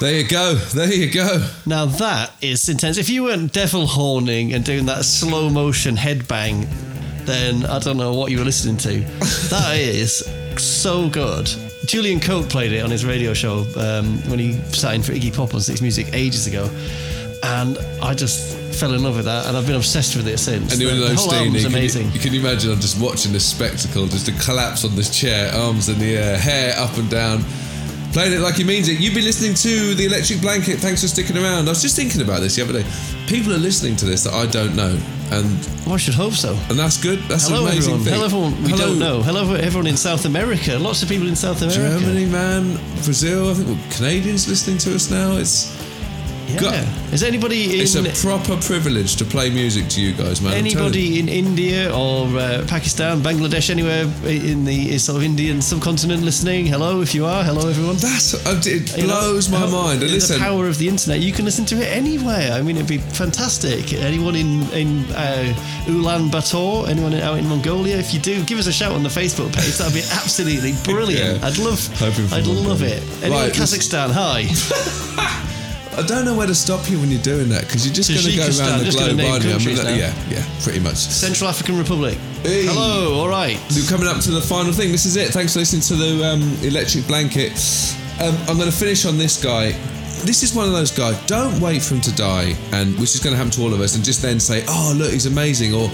There you go. There you go. Now that is intense. If you weren't devil horning and doing that slow motion headbang, then I don't know what you were listening to. *laughs* That is so good. Julian Cope played it on his radio show um, when he sat in for Iggy Pop on Six Music ages ago, and I just fell in love with that, and I've been obsessed with it since. And the, the whole Steenie, amazing. Can you, you can imagine I'm just watching this spectacle, just a collapse on this chair, arms in the air, hair up and down. Playing it like he means it. You've been listening to The Electric Blanket. Thanks for sticking around. I was just thinking about this the other day. People are listening to this that I don't know. And well, I should hope so. And that's good. That's Hello, an amazing everyone. thing. Hello, everyone. We Hello. don't know. Hello, everyone in South America. Lots of people in South America. Germany, man. Brazil. I think well, Canadians listening to us now. It's Yeah. Got- Is anybody in it's a proper privilege to play music to you guys, man. I'm telling anybody in India or uh, Pakistan, Bangladesh, anywhere in the sort of Indian subcontinent listening? Hello, if you are. Hello, everyone. That's it You know, blows my how- mind. And the listen, power of the internet. You can listen to it anywhere. I mean, it'd be fantastic. Anyone in in uh, Ulaanbaatar, anyone out in Mongolia, if you do, give us a shout on the Facebook page. That'd be absolutely *laughs* brilliant. Yeah. I'd love. Hoping for I'd love it. Anyone in Right, this- Kazakhstan? Hi. *laughs* I don't know where to stop you when you're doing that because you're just going to go around the globe, aren't you? I mean, that- yeah, yeah, pretty much. Central African Republic. Hey. Hello. All right. We're coming up to the final thing. This is it. Thanks for listening to the um, Electric Blanket. Um, I'm going to finish on this guy. This is one of those guys. Don't wait for him to die, and which is going to happen to all of us, and just then say, "Oh, look, he's amazing," or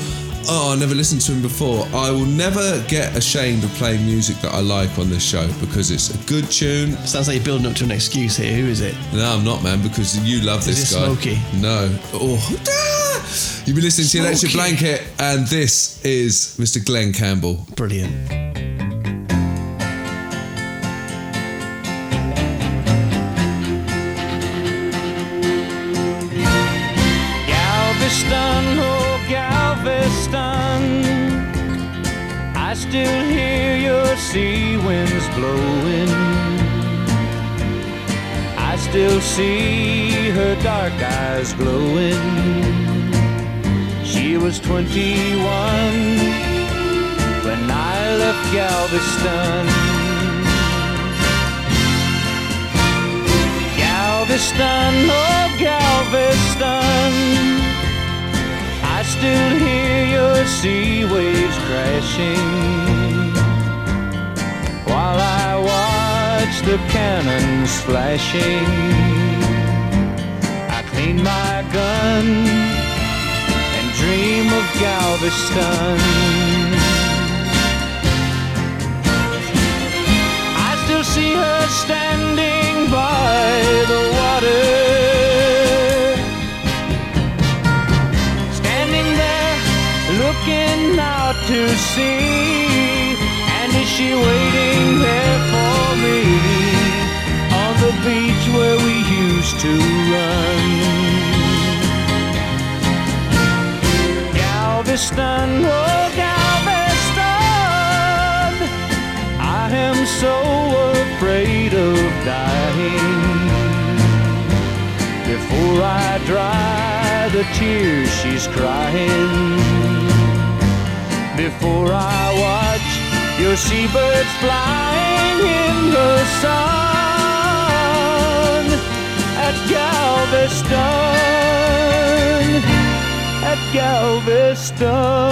"Oh, I never listened to him before." I will never get ashamed of playing music that I like on this show because it's a good tune. Sounds like you're building up to an excuse here. Who is it? No, I'm not, man, because you love Is this it guy. Smokey? No. Oh, ah! *laughs* You've been listening to Electric Blanket, and this is Mr. Glen Campbell. Brilliant. Galveston, I still hear your sea winds blowing. I still see her dark eyes glowing. She was 21 when I left Galveston. Galveston, oh Galveston, still hear your sea waves crashing while I watch the cannons flashing. I clean my gun and dream of Galveston. I still see her standing by the water. Looking out to sea. And is she waiting there for me on the beach where we used to run? Galveston, oh Galveston, I am so afraid of dying. Before I dry the tears she's crying, before I watch your seabirds flying in the sun at Galveston, at Galveston.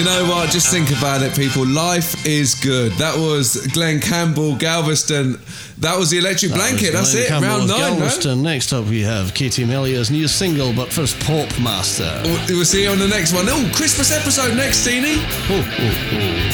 You know what? Just think about it, people. Life is good. That was Glen Campbell, Galveston. That was the Electric Blanket. That's Glen it. Round nine, man. Galveston. Next up, we have Katie Melua's new single, but first, Pop Master. We'll we'll see you on the next one. Oh, Christmas episode next, Teeny. Oh, oh,